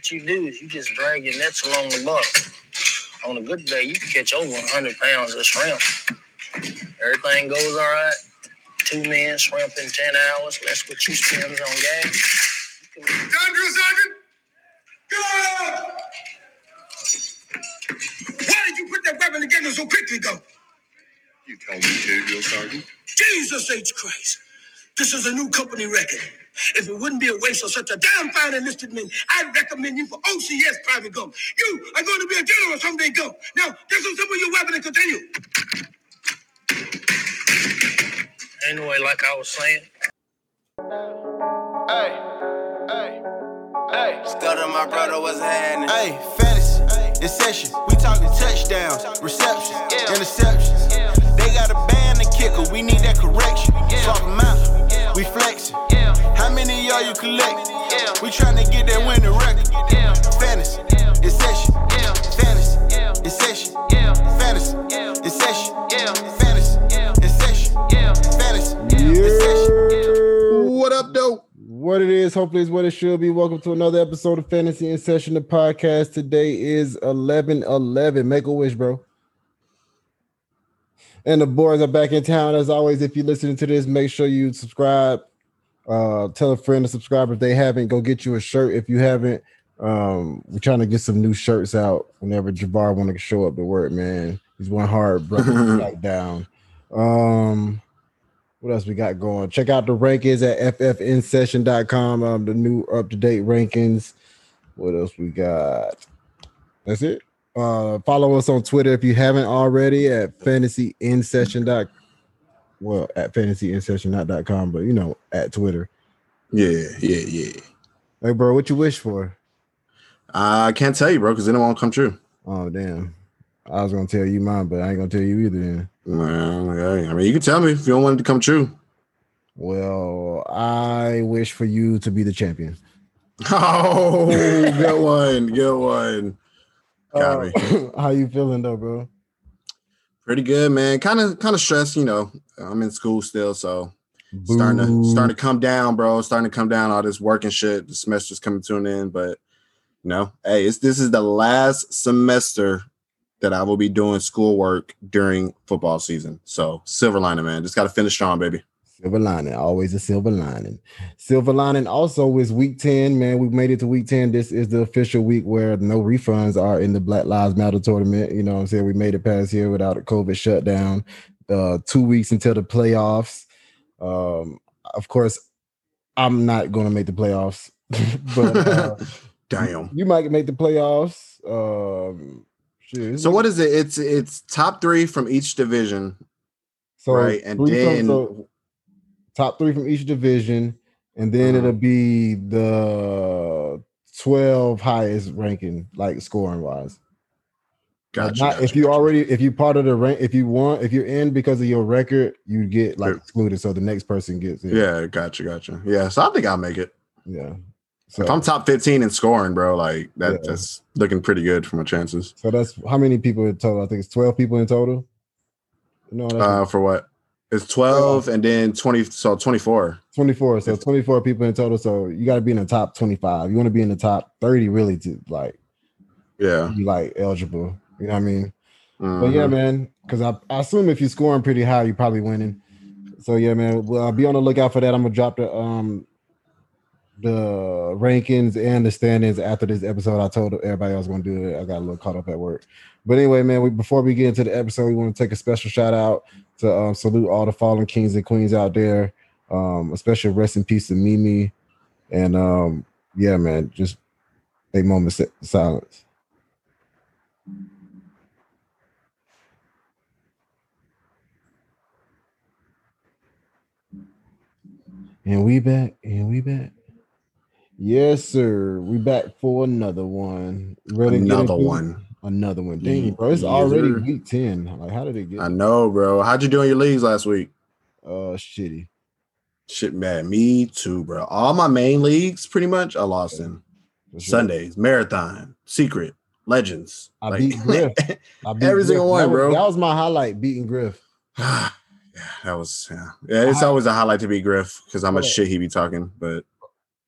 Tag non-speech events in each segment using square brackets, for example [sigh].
what you do is you just drag your nets along the bottom. On a good day, you can catch over 100 pounds of shrimp. Everything goes all right. Two men shrimp in 10 hours, That's what you spend on gas. You can Down drill sergeant. Gump! Why did you put that weapon together so quickly, Gump? You tell me to, drill sergeant. Jesus H. Christ. This is a new company record. If it wouldn't be a waste of such a damn fine enlisted man, I'd recommend you for OCS Private Gump. You are going to be a general someday, Gump. Now, disassemble your weapon and continue. Anyway, like I was saying, Hey, hey, hey. Stutter, my brother, what's happening? Hey, fantasy, it's session. We talking touchdowns, receptions, Yeah. interceptions. Yeah. They got a ban the kicker. We need that correction. Yeah. Swap 'em out. Yeah. We flexing. Yeah, How many of y'all you collect? Yeah. We tryna get that winning record. yeah, Fantasy, Yeah. it's session. yeah, Fantasy, yeah, it's session. yeah, Fantasy, yeah, it's session. yeah, Fantasy, yeah, it's session. yeah. Fantasy, it's session. What up, though? What it is, hopefully, is what it should be. Welcome to another episode of Fantasy in Session, the podcast. Today is 11 11. Make a wish, bro. And the boys are back in town. As always, if you're listening to this, make sure you subscribe. Uh, tell a friend to subscribe if they haven't. Go get you a shirt if you haven't. Um, we're trying to get some new shirts out whenever Javar want to show up to work, man. He's one hard brother [laughs] down. Um, what else we got going? Check out the rankings at ffnsession.com. Um, the new up-to-date rankings. What else we got? That's it. Uh, follow us on Twitter if you haven't already at fantasyinsession. dot Well, at fantasy in session dot com but you know, at Twitter. Yeah, yeah, yeah. Hey, bro, what you wish for? I can't tell you, bro, because it won't come true. Oh, damn. I was gonna tell you mine, but I ain't gonna tell you either. Then. Well, okay. I mean, you can tell me if you don't want it to come true. Well, I wish for you to be the champion. [laughs] Oh, good one, good one. Got me. Uh, [laughs] how you feeling though, bro? Pretty good, man. Kind of, kind of stressed. You know, I'm in school still, so starting to starting to come down, bro. Starting to come down. All this work and shit. The semester's coming to an end, but you know, hey, it's this is the last semester that I will be doing schoolwork during football season. So silver lining, man. Just got to finish strong, baby. Silver lining, always a silver lining. Silver lining also is week 10, man. We made it to week 10. This is the official week where no refunds are in the Black Lives Matter tournament. You know what I'm saying? We made it past here without a COVID shutdown. Uh, two weeks until the playoffs. Um, of course, I'm not going to make the playoffs, [laughs] but uh, [laughs] Damn. you might make the playoffs. Um, shit, So what is it? It's it's top three from each division, So right? And then so top three from each division, and then Uh-huh. it'll be the twelve highest ranking, like scoring wise. Gotcha, not gotcha, if you gotcha. already if you part of the rank, if you want, if you're in because of your record, you get like excluded, so the next person gets in. yeah, gotcha, gotcha. Yeah, so I think I'll make it. yeah. So, If I'm top 15 in scoring, bro, like that, Yeah. that's looking pretty good for my chances. so that's how many people in total? I think it's twelve people in total. No, Uh, for what? It's 12 and then 20, so 24. 24. So 24 people in total. So you got to be in the top 25. You want to be in the top 30 really to like Yeah. be like eligible. You know what I mean? But yeah, Mhm. man, because I, I assume if you're scoring pretty high, you're probably winning. So yeah, man, well, I'll be on the lookout for that. I'm gonna drop the um the rankings and the standings after this episode. I told everybody I was gonna do it. I got a little caught up at work. But anyway, man, we, before we get into the episode, we want to take a special shout out to um, salute all the fallen kings and queens out there. Um, especially rest in peace to Mimi. And um, yeah, man, just a moment of silence. And we back, and we back. Yes, sir. We back for another one. Ready Another one. Another one. Dang, bro. It's Yes, already sir. week 10. Like, how did it get I know, bro. How'd you do in your leagues last week? uh shitty? Shit, man. Me too, bro. All my main leagues, pretty much, I lost in sure. Sundays, marathon, secret, legends. I Like, beat Griff. [laughs] I beat Every single one, That was- bro. That was my highlight, beating Griff. [sighs] yeah, that was yeah. Yeah, it's I- always a highlight to be Griff because I'm a shit he be talking, but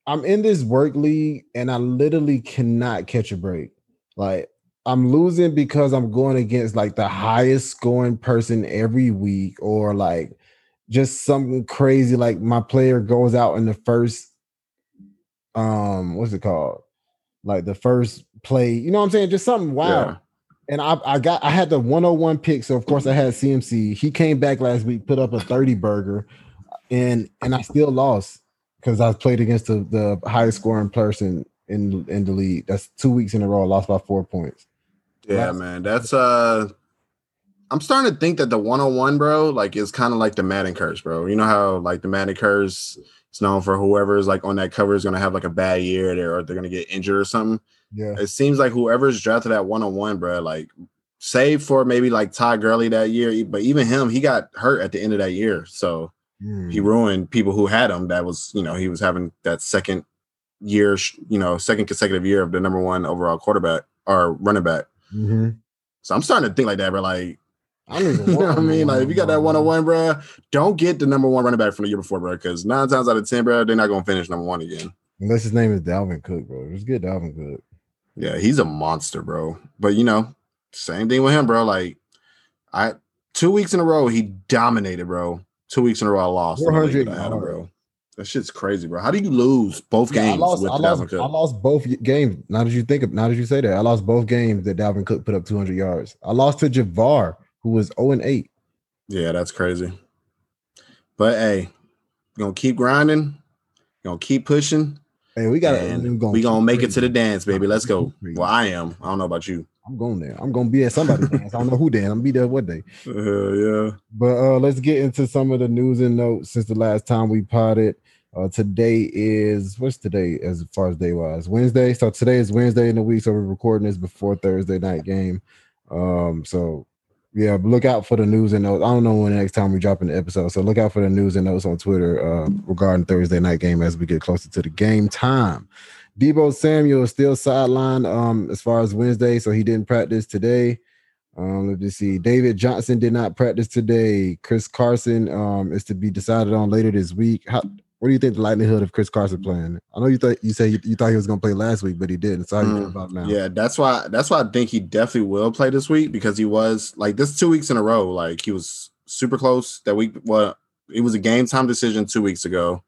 I'm in this work league and I literally cannot catch a break. Like I'm losing because I'm going against like the highest scoring person every week, or like just something crazy. Like my player goes out in the first, um, what's it called? Like the first play, you know what I'm saying? Just something wild. Yeah. And I, I got I had the 101 pick, so of course I had CMC. He came back last week, put up a 30 burger, and and I still lost because I played against the, the highest scoring person in in the league. That's two weeks in a row. I lost by four points. Yeah, Last- man. That's uh I'm starting to think that the 101, bro, like is kind of like the Madden curse, bro. You know how like the Madden curse is known for whoever is like on that cover is gonna have like a bad year there or they're gonna get injured or something. Yeah. It seems like whoever's drafted at 101, bro, like save for maybe like Todd Gurley that year, but even him, he got hurt at the end of that year. So Hmm. he ruined people who had him. That was, you know, he was having that second year, you know, second consecutive year of the number one overall quarterback or running back. Mhm. So I'm starting to think like that, bro. Like, I don't even [laughs] you know what I mean? Like, if you got that one on one. bro, don't get the number one running back from the year before, bro. Because nine times out of ten, bro, they're not gonna finish number one again. Unless his name is Dalvin Cook, bro. Just get Dalvin Cook. Yeah, he's a monster, bro. But you know, same thing with him, bro. Like, I two weeks in a row, he dominated, bro. Two weeks in a row, I lost. in the league 400 I had him, bro. That shit's crazy, bro. How do you lose both Yeah, I games lost, with I, Dalvin lost, Cook? I lost both games. Now that you think of now that you say that, I lost both games that Dalvin Cook put up 200 yards. I lost to Javar, who was 0 and 8. Yeah, that's crazy. But hey, gonna keep grinding, gonna keep pushing, Hey, we got and we gonna make it to the dance, baby. Let's go. [laughs] Well, I am. I don't know about you. I'm going there. I'm gonna be at somebody's [laughs] dance. I don't know who dance. I'm gonna be there what day. Uh, yeah. But uh let's get into some of the news and notes since the last time we potted. Uh today is what's today as far as day wise? Wednesday. So today is Wednesday in the week. So we're recording this before Thursday night game. Um, so yeah, look out for the news and notes. I don't know when the next time we drop an episode. So look out for the news and notes on Twitter uh regarding Thursday night game as we get closer to the game time. Deebo Samuel is still sidelined um as far as Wednesday, so he didn't practice today. Um, let me see. David Johnson did not practice today. Chris Carson um is to be decided on later this week. How what do you think the likelihood of Chris Carson playing? I know you thought you said you, you thought he was gonna play last week, but he didn't. So how you Mm, about now? Yeah, that's why that's why I think he definitely will play this week because he was like this two weeks in a row. Like he was super close that week. Well, it was a game time decision two weeks ago,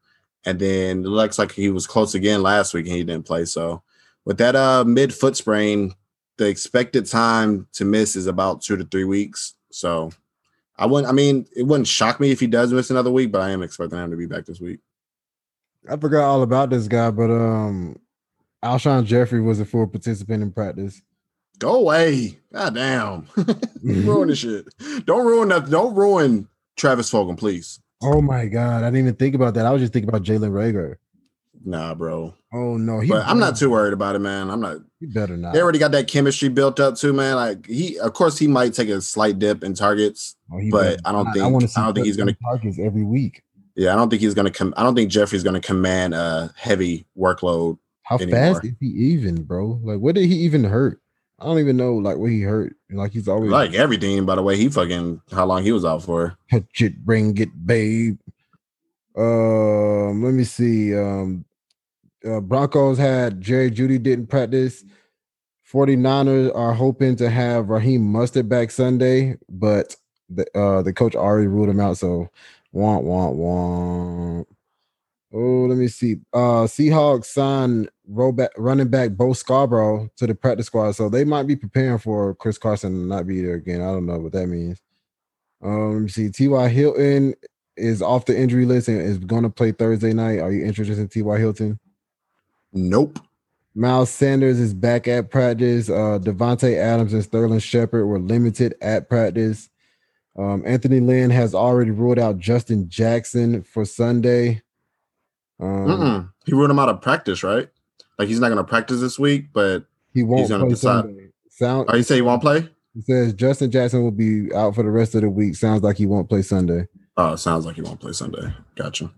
and then it looks like he was close again last week and he didn't play. So with that uh mid foot sprain, the expected time to miss is about two to three weeks. So I wouldn't. I mean, it wouldn't shock me if he does miss another week, but I am expecting him to be back this week. I forgot all about this guy, but um Alshon Jeffery was a full participant in practice. Go away. God damn. [laughs] ruin the shit. [laughs] Don't ruin that. Don't ruin Travis Fulgham, please. Oh my god, I didn't even think about that. I was just thinking about Jalen Reagor. Nah, bro. Oh no, he But I'm not too worried about it, man. I'm not. He better not. They already got that chemistry built up too, man. Like he, of course, he might take a slight dip in targets. Oh, but I don't not. think- see I don't think he's gonna- targets every week. Yeah, I don't think he's gonna come. I don't think Jeffery's gonna command a heavy workload. How anymore. fast is he even, bro? Like, what did he even hurt? I don't even know, like, what he hurt. Like, he's always Like everything, by the way, he fucking how long he was out for. it, bring it, babe. Um, let me see. Um, uh, Broncos had Jerry Jeudy didn't practice. 49ers are hoping to have Raheem Mostert back Sunday, but the uh the coach already ruled him out. So want want want. Me see. Uh Seahawks signed back, running back Bo Scarborough to the practice squad. So they might be preparing for Chris Carson to not be there again. I don't know what that means. Um, let me see. T.Y. Hilton is off the injury list and is going to play Thursday night. Are you interested in T.Y. Hilton? Nope. Miles Sanders is back at practice. Uh, Davante Adams and Sterling Shepard were limited at practice. Um, Anthony Lynn has already ruled out Justin Jackson for Sunday. Um. He ruled him out of practice, right? Like he's not gonna practice this week, but he won't he's gonna decide. Sunday. Sound oh, you say he won't play? He says Justin Jackson will be out for the rest of the week. Sounds like he won't play Sunday. Oh, sounds like he won't play Sunday. Gotcha.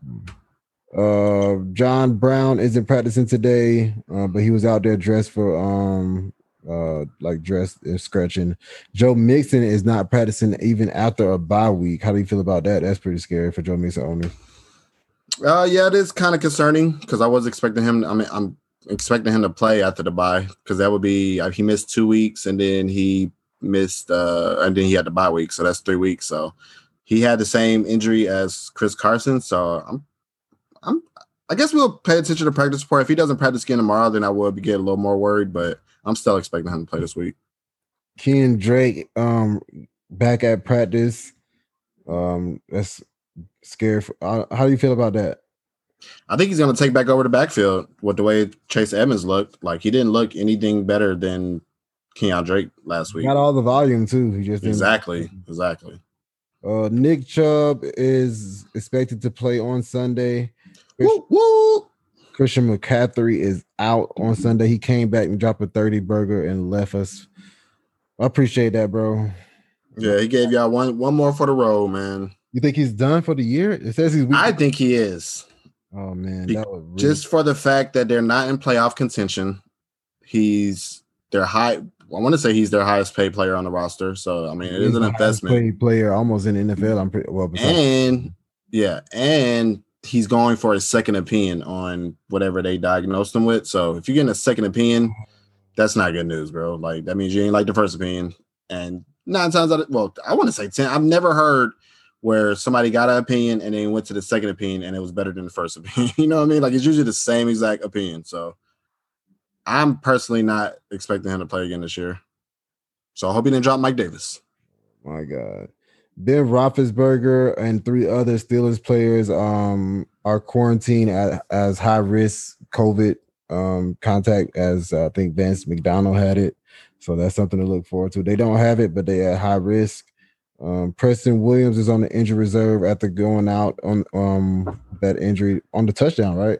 Uh, John Brown isn't practicing today, uh, but he was out there dressed for um uh like dressed and scratching. Joe Mixon is not practicing even after a bye week. How do you feel about that? That's pretty scary for Joe Mixon owners. Uh, yeah, it is kind of concerning because I was expecting him. I mean, I'm expecting him to play after the bye because that would be uh, he missed two weeks and then he missed uh and then he had the bye week, so that's three weeks. So he had the same injury as Chris Carson. So I'm, I'm, I guess we'll pay attention to practice report. If he doesn't practice again tomorrow, then I will be getting a little more worried. But I'm still expecting him to play this week. Ken Drake, um, back at practice. Um, that's scary. For, uh, how do you feel about that? I think he's going to take back over the backfield with the way Chase Edmonds looked. Like he didn't look anything better than Kenyan Drake last week. Got all the volume too. He just didn't- Exactly, exactly. Uh, Nick Chubb is expected to play on Sunday. Woo, woo. Christian McCaffrey is out on Sunday. He came back and dropped a 30 burger and left us. I appreciate that, bro. Yeah, he gave y'all one one more for the road, man. You think he's done for the year? It says he's weak. I think he is. oh man, Be- that was really, just for the fact that they're not in playoff contention. He's their high. I want to say he's their highest paid player on the roster. So I mean, it he's is an investment. player almost in the NFL. Mm-hmm. I'm pretty well. besides- And yeah, and he's going for a second opinion on whatever they diagnosed him with. So if you're getting a second opinion, that's not good news, bro. Like that means you ain't like the first opinion. And nine times out of well, I want to say ten. I've never heard where somebody got an opinion and then went to the second opinion and it was better than the first [laughs] opinion. you know what I mean? Like it's usually the same exact opinion. So I'm personally not expecting him to play again this year. So I hope he didn't drop Mike Davis. My God. Ben Roethlisberger and three other Steelers players um, are quarantined at, as high risk COVID um, contact, as uh, I think Vance McDonald had it. So that's something to look forward to. They don't have it, but they at high risk. Um, Preston Williams is on the injury reserve after going out on um, that injury on the touchdown, right?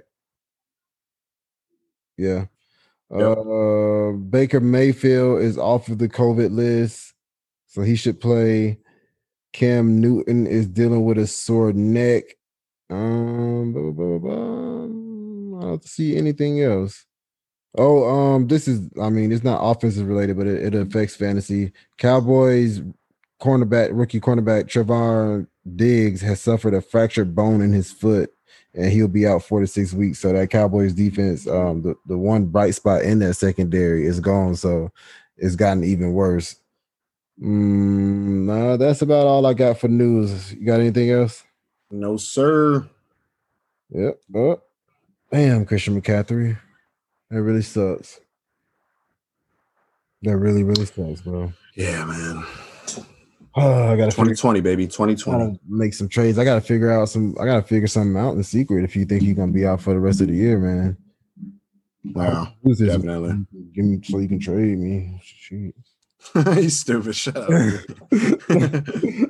Yeah. Yep. Uh, Baker Mayfield is off of the COVID list, so he should play. Cam Newton is dealing with a sore neck. Um, blah, blah, blah. I don't see anything else. Oh, um, this is, I mean, it's not offensive related, but it, it affects fantasy. Cowboys cornerback, rookie cornerback Trevon Diggs has suffered a fractured bone in his foot, and he'll be out four to six weeks. So that Cowboys defense, um, the, the one bright spot in that secondary is gone. So it's gotten even worse. Mm, nah, that's about all I got for news. You got anything else? No, sir. Yep. Oh, damn, Christian McCaffrey. That really sucks. That really, really sucks, bro. Yeah, man. Oh, I gotta figure, 2020, baby. 2020. gotta make some trades. I gotta figure out some. I gotta figure something out in secret. If you think he's gonna be out for the rest of the year, man. Wow. Definitely. Give me so you can trade me. Shit. [laughs] He's stupid. Shut up. [laughs]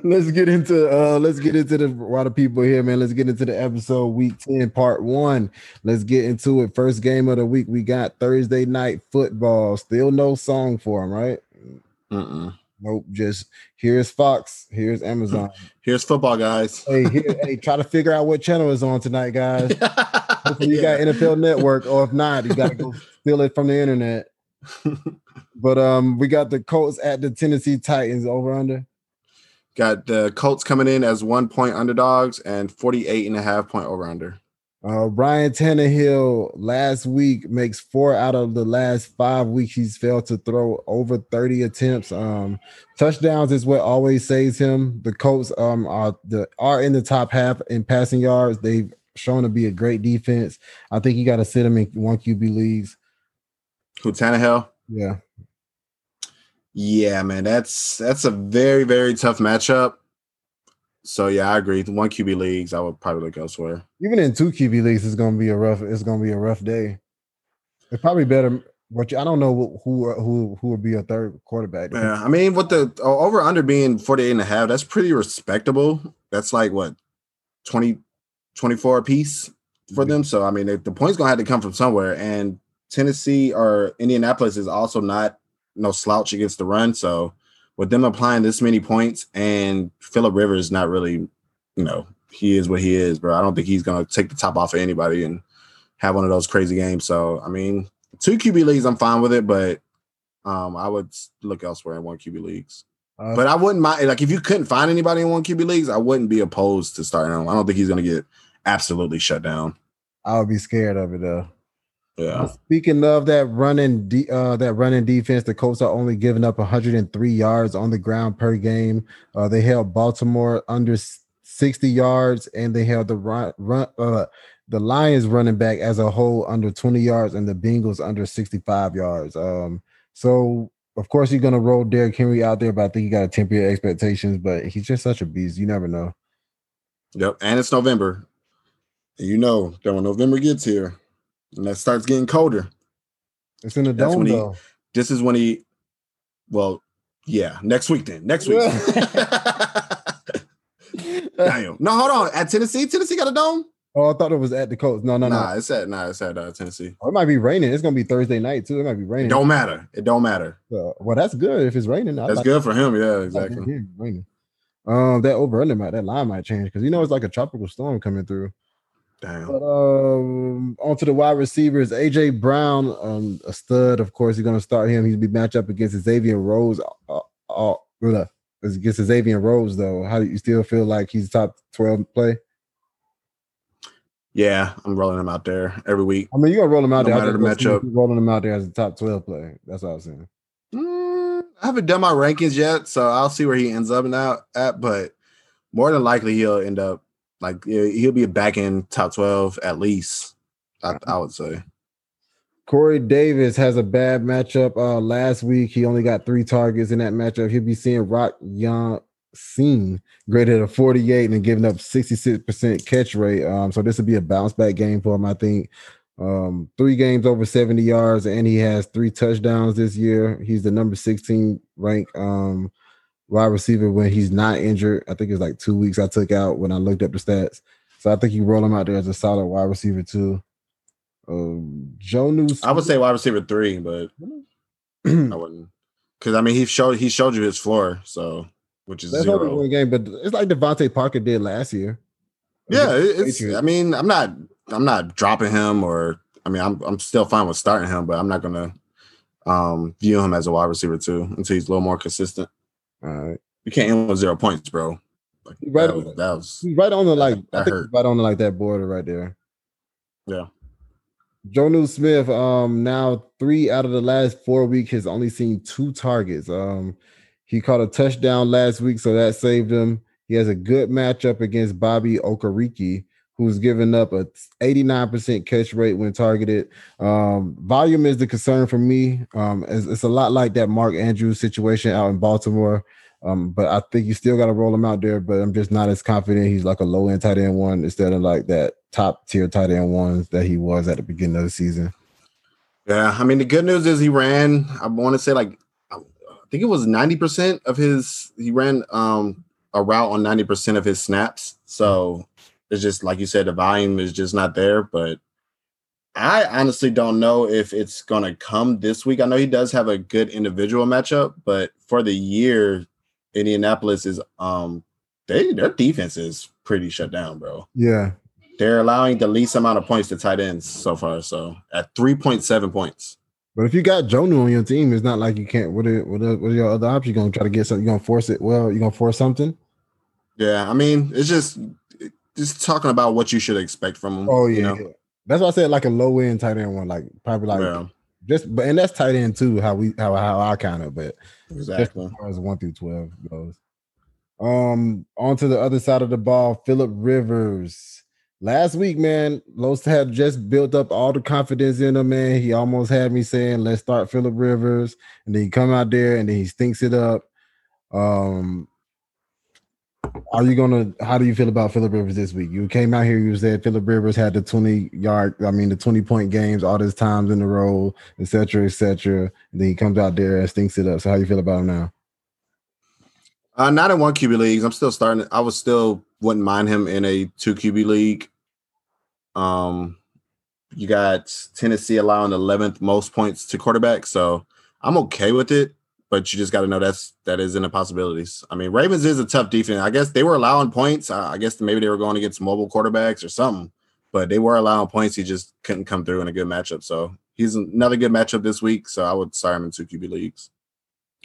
let's get into uh let's get into the a lot of people here, man. Let's get into the episode week 10, part one. Let's get into it. First game of the week. We got Thursday night football. Still no song for him, right? Mm-mm. Nope. Just here's Fox, here's Amazon. [laughs] Here's football, guys. hey, here, hey, try to figure out what channel is on tonight, guys. [laughs] Hopefully you got NFL Network, or if not, you gotta go [laughs] steal it from the internet. But um, we got the Colts at the Tennessee Titans over under. Got the Colts coming in as one point underdogs and 48 and a half point over under. Uh, Ryan Tannehill last week makes four out of the last five weeks he's failed to throw over 30 attempts. Um, touchdowns is what always saves him. The Colts um are the are in the top half in passing yards. They've shown to be a great defense. I think you got to sit him in one QB leagues. Who Tannehill? Yeah. Yeah, man, that's that's a very very tough matchup. So yeah, I agree. The one QB leagues, I would probably look elsewhere. Even in two QB leagues, it's gonna be a rough. It's gonna be a rough day. It's probably better. But I don't know who who who would be a third quarterback. Yeah, I mean, with the over under being 48 and a half, that's pretty respectable. That's like what 20 24 a piece for mm-hmm. them. So I mean, the points gonna have to come from somewhere. And Tennessee or Indianapolis is also not no slouch against the run. So with them applying this many points and Philip Rivers not really, you know, he is what he is, bro. I don't think he's gonna take the top off of anybody and have one of those crazy games. So I mean, two QB leagues, I'm fine with it, but um, I would look elsewhere in one QB leagues. Uh, But I wouldn't mind like if you couldn't find anybody in one QB leagues, I wouldn't be opposed to starting him. I don't think he's gonna get absolutely shut down. I would be scared of it though. Yeah. Speaking of that running, de- uh, that running defense, the Colts are only giving up 103 yards on the ground per game. Uh, they held Baltimore under 60 yards, and they held the run, run uh, the Lions running back as a whole under 20 yards, and the Bengals under 65 yards. Um, so of course you're gonna roll Derrick Henry out there, but I think you got to temper your expectations. But he's just such a beast. You never know. Yep. And it's November. You know that when November gets here and that starts getting colder, It's in the That's dome when he- though. this is when he well, yeah, next week then. Next week. [laughs] Damn. No, hold on. At Tennessee, Tennessee got a dome? Oh, I thought it was at the Colts. No, no, nah, no. it's at nah, it's at uh, Tennessee. Oh, it might be raining. It's gonna be Thursday night too. It might be It raining. don't matter. It don't matter. Uh, well, that's good if it's raining. I That's like- good for him. Yeah, exactly. it raining. Um, that over under might that line might change because you know it's like a tropical storm coming through. But um, onto the wide receivers, AJ Brown, um, a stud. Of course, he's gonna start him. He's be matched up against Xavier Rhodes. Uh, uh, uh, against Xavier Rhodes, though, how do you still feel like he's top twelve play? Yeah, I'm rolling him out there every week. I mean, you're gonna roll him out No there. Matter the matchup. rolling him out there as a top twelve play. That's what I was saying. Mm, I haven't done my rankings yet, so I'll see where he ends up now at. But more than likely, he'll end up like he'll be back in top twelve at least. I, I would say. Corey Davis has a bad matchup. Uh, last week he only got three targets in that matchup. He'll be seeing Rock Young seen graded at 48 and giving up 66% catch rate. Um, so this will be a bounce back game for him, I think. Um, three games over 70 yards, and he has three touchdowns this year. He's the number 16 ranked um wide receiver when he's not injured. I think it's like two weeks I took out when I looked up the stats. So I think you roll him out there as a solid wide receiver too. Um, Joe News. I would say wide receiver three, but I [clears throat] wouldn't because I mean he showed he showed you his floor, so which is That's zero. one game, but it's like DeVante Parker did last year. Yeah, Against the it- it's. I mean, I'm not. I'm not dropping him, or I mean, I'm. I'm still fine with starting him, but I'm not gonna um view him as a wide receiver too until he's a little more consistent. All right. You can't end with zero points, bro. Like, Right that, on- was, that was right on the like I that think hurt. right on the, like that border right there. Yeah. Jonnu Smith, um, now three out of the last four weeks has only seen two targets. Um, he caught a touchdown last week, so that saved him. He has a good matchup against Bobby Okereke, who's given up a 89% catch rate when targeted. Um, volume is the concern for me. Um, it's, it's a lot like that Mark Andrews situation out in Baltimore. Um, but I think you still got to roll him out there. But I'm just not as confident. He's like a low end tight end one instead of like that top tier tight end ones that he was at the beginning of the season. Yeah, I mean the good news is he ran. I want to say like I think it was ninety percent of his. He ran um a route on ninety percent of his snaps. So it's just like you said, the volume is just not there. But I honestly don't know if it's gonna come this week. I know he does have a good individual matchup, but for the year, Indianapolis is um they their defense is pretty shut down, bro. Yeah, They're allowing the least amount of points to tight ends so far. So at three point seven points. but if you got Jonnu on your team, it's not like you can't. What are what are, what are your other options? You're gonna try to get something? You're gonna force it? Well, you're gonna force something? Yeah, I mean, it's just just talking about what you should expect from him. Oh you yeah, know? yeah. that's why I said like a low end tight end one, like probably like yeah, just. But and that's tight end too. How we how how I kind of, but exactly. as far as one through twelve goes. Um, on to the other side of the ball, Philip Rivers. Last week, man, Los had just built up all the confidence in him, man. He almost had me saying, let's start Philip Rivers. And then he come out there and then he stinks it up. Um, are you gonna how do you feel about Philip Rivers this week? You came out here, you said Philip Rivers had the 20 yard, I mean the 20 point games all this times in a row, etc. etc. Then he comes out there and stinks it up. So how you feel about him now? Uh, not in one QB leagues. I'm still starting. I was still wouldn't mind him in a two QB league. Um, you got Tennessee allowing 11th most points to quarterbacks, so I'm okay with it. But you just got to know that's that is in the possibilities. I mean, Ravens is a tough defense. I guess they were allowing points. I, guess maybe they were going against mobile quarterbacks or something, but they were allowing points. He just couldn't come through in a good matchup. So he's another good matchup this week. So I would start him in two QB leagues.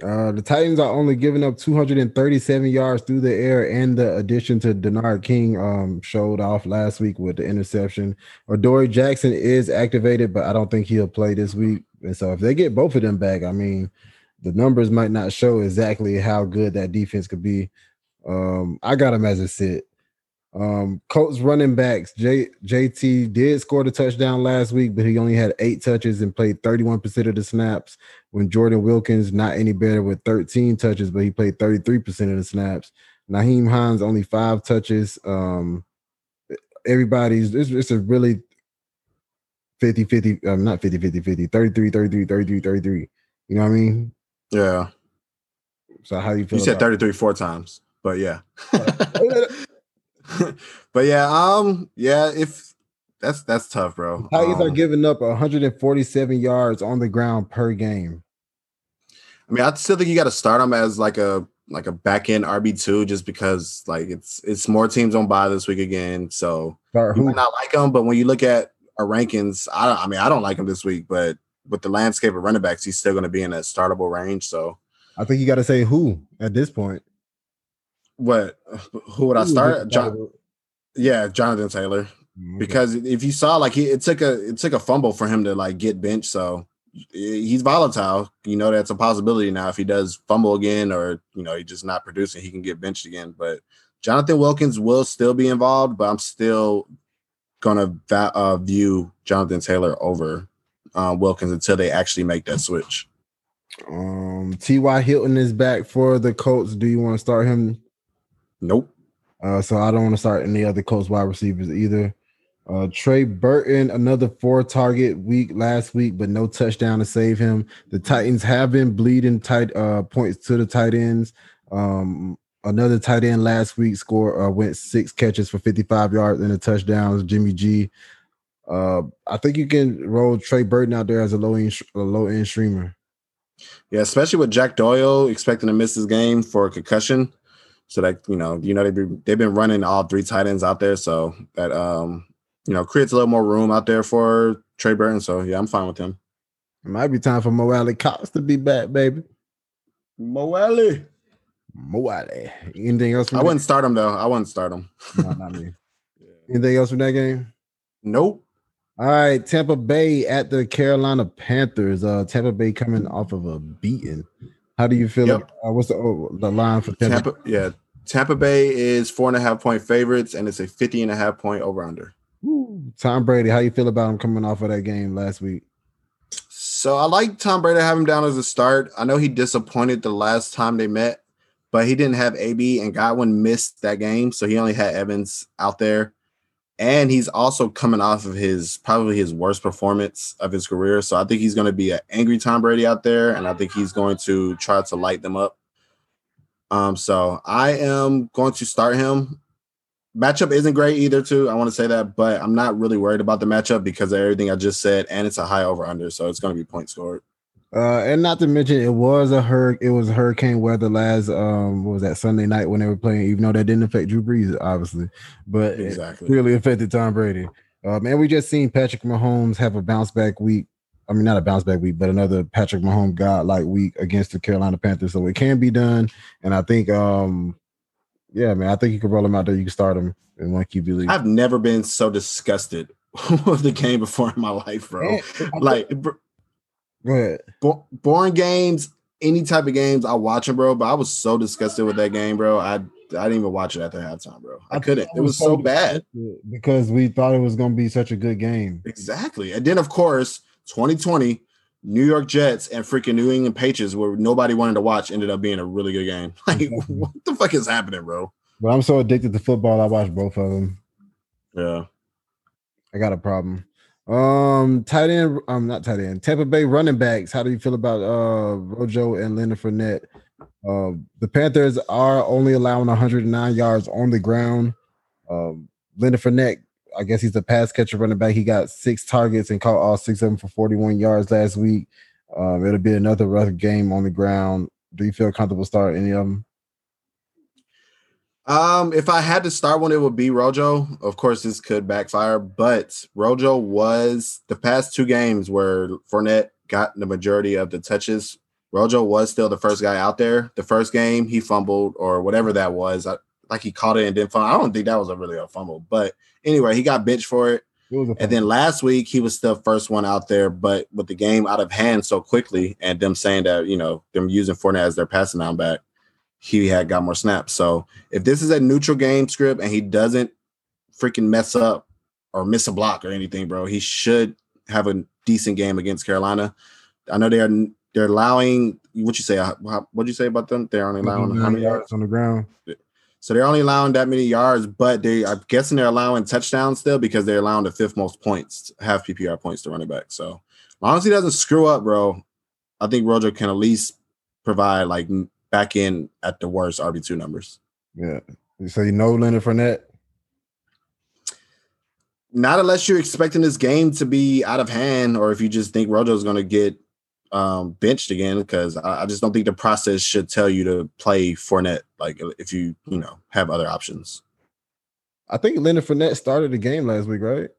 Uh, the Titans are only giving up 237 yards through the air, and the addition to Desmond King um, showed off last week with the interception. Adoree Jackson is activated, but I don't think he'll play this week. And so, if they get both of them back, I mean, the numbers might not show exactly how good that defense could be. Um, I got him as a sit. Um, Colts running backs, J, JT did score the touchdown last week, but he only had eight touches and played 31% of the snaps. When Jordan Wilkins, not any better with 13 touches, but he played 33% of the snaps. Nyheim Hines only five touches. Um, everybody's it's, it's a really 50 50, um, not 50 50 50, 33 33 33 33. You know what I mean? Yeah. So, how do you feel? You said about- 33 four times, but yeah. [laughs] [laughs] but yeah, um, yeah, if that's that's tough, bro. Titans are Um, giving up 147 yards on the ground per game. I mean, I still think you got to start him as like a like a back end RB two, just because like it's it's more teams on buy this week again. So you who? might not like him, but when you look at our rankings, I. I mean, I don't like him this week, but with the landscape of running backs, he's still going to be in a startable range. So I think you got to say who at this point. what? Who would I start? John, yeah, Jonathan Taylor. Mm, okay. because if you saw like he it took a it took a fumble for him to like get benched so he's volatile you know that's a possibility now if he does fumble again or you know he's just not producing he can get benched again but jonathan wilkins will still be involved but i'm still gonna va- uh, view jonathan taylor over uh, wilkins until they actually make that switch Um, T.Y. Hilton is back for the Colts. Do you want to start him? nope Uh, so I don't want to start any other Colts wide receivers either. Uh, Trey Burton, another four target week last week, but no touchdown to save him. The Titans have been bleeding tight uh, points to the tight ends. Um, another tight end last week score uh, went six catches for 55 yards and a touchdown. Jimmy G. Uh, I think you can roll Trey Burton out there as a low end, a low end streamer. Yeah, especially with Jack Doyle expecting to miss his game for a concussion. So that you know, you know they've been, they've been running all three tight ends out there, so that um you know creates a little more room out there for Trey Burton. So yeah, I'm fine with him. It might be time for Mo Alie-Cox to be back, baby. Mo Alie. Anything else? From I wouldn't start him though. I wouldn't start him. No, not me. [laughs] Anything else from that game? Nope. All right, Tampa Bay at the Carolina Panthers. Uh, Tampa Bay coming off of a beating. How do you feel? Yep. uh, what's the oh, the line for Tampa? Tampa, yeah. Tampa Bay is four and a half point favorites, and it's a 50 and a half point over under. Woo. Tom Brady. How you feel about him coming off of that game last week? So I like Tom Brady to have him down as a start. I know he disappointed the last time they met, but he didn't have AB and Godwin missed that game, so he only had Evans out there. And he's also coming off of his probably his worst performance of his career. So I think he's going to be an angry Tom Brady out there, and I think he's going to try to light them up. Um, so I am going to start him. Matchup isn't great either, too. I want to say that, but I'm not really worried about the matchup because of everything I just said, and it's a high over under, so it's going to be point scored. Uh, and not to mention, it was a hur- it was hurricane weather last um what was that Sunday night when they were playing, even though that didn't affect Drew Brees, obviously, but it Exactly. really affected Tom Brady. Uh, man, we just seen Patrick Mahomes have a bounce back week. I mean, not a bounce back week, but another Patrick Mahomes godlike week against the Carolina Panthers. So it can be done, and I think, um, yeah, man, I think you can roll him out there. You can start him in one QB league. I've never been so disgusted [laughs] with the game before in my life, bro. And- Like br- Go ahead. bo- boring games, any type of games, I watch them, bro. But I was so disgusted with that game, bro. I I didn't even watch it after halftime, bro. I couldn't. It was so bad. because we thought it was going to be such a good game. Exactly. And then of course, 2020, New York Jets and freaking New England Patriots, where nobody wanted to watch, ended up being a really good game. [laughs] Like, mm-hmm. what the fuck is happening, bro? But I'm so addicted to football, I watch both of them. Yeah. I got a problem. Um, tight end, um, not tight end, Tampa Bay running backs. How do you feel about uh Rojo and Leonard Fournette? Uh, the Panthers are only allowing 109 yards on the ground. Um, Leonard Fournette, I guess he's a pass catcher running back. He got six targets and caught all six of them for 41 yards last week. Um, it'll be another rough game on the ground. Do you feel comfortable starting any of them? Um, if I had to start one, it would be Rojo. Of course, this could backfire, but Rojo was the past two games where Fournette got the majority of the touches Rojo was still the first guy out there. The first game he fumbled or whatever that was, I, like he caught it and didn't fumble. I don't think that was a really a fumble, but anyway, he got benched for it. It And then last week he was the first one out there, but with the game out of hand so quickly, and them saying that you know them using Fournette as their passing down back, he had got more snaps. So if this is a neutral game script and he doesn't freaking mess up or miss a block or anything, bro, he should have a decent game against Carolina. I know they are they're allowing what you say. uh, What you say about them? They're only allowing how many yards? on the ground. So they're only allowing that many yards, but they I'm guessing they're allowing touchdowns still because they're allowing the fifth most points, half PPR points to running back. So as long as he doesn't screw up, bro, I think Rojo can at least provide like back in at the worst RB2 numbers. Yeah. So you know Leonard Fournette. Not unless you're expecting this game to be out of hand, or if you just think Rojo's gonna get um benched again, because I, I just don't think the process should tell you to play Fournette, like if you, you know, have other options. I think Leonard Fournette started the game last week, right?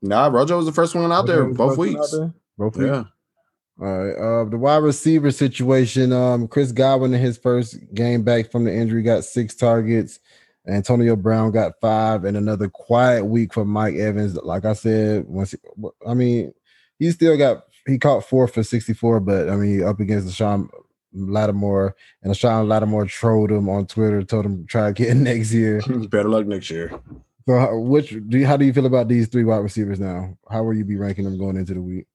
Nah, Rojo was the first one out there both the first one out weeks. there? Both weeks. All right. Uh, the wide receiver situation. Um, Chris Godwin in his first game back from the injury got six targets. Antonio Brown got five, and another quiet week for Mike Evans. Like I said, once he- I mean, he still got he caught four for sixty four, but I mean, up against the Sean Lattimore, and Sean Lattimore trolled him on Twitter, told him to try again [laughs] next year. [laughs] Better luck next year. So, how, which do you, how do you feel about these three wide receivers now? How will you be ranking them going into the week?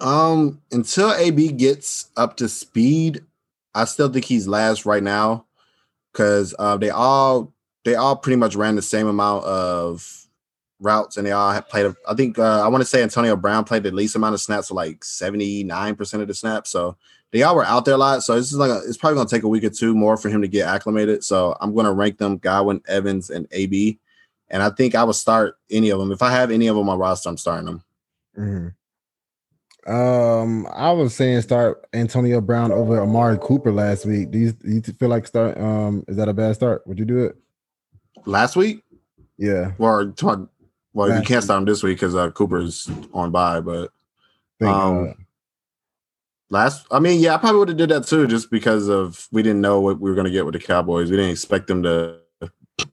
Um, until AB gets up to speed, I still think he's last right now because uh, they all they all pretty much ran the same amount of routes and they all played. I think uh, I want to say Antonio Brown played the least amount of snaps, so like seventy nine percent of the snaps. So they all were out there a lot. So this is like a, it's probably gonna take a week or two more for him to get acclimated. So I'm gonna rank them Godwin, Evans, and AB. And I think I would start any of them. If I have any of them on my roster, I'm starting them. Mhm. Um, I was saying start Antonio Brown over Amari Cooper last week. Do you, do you feel like start? Um, is that a bad start? Would you do it? Last week, Yeah. Well, well, you can't start him this week because uh, Cooper's on by. But Think, Um, uh, last, I mean, yeah, I probably would have did that too, just because of we didn't know what we were going to get with the Cowboys. We didn't expect them to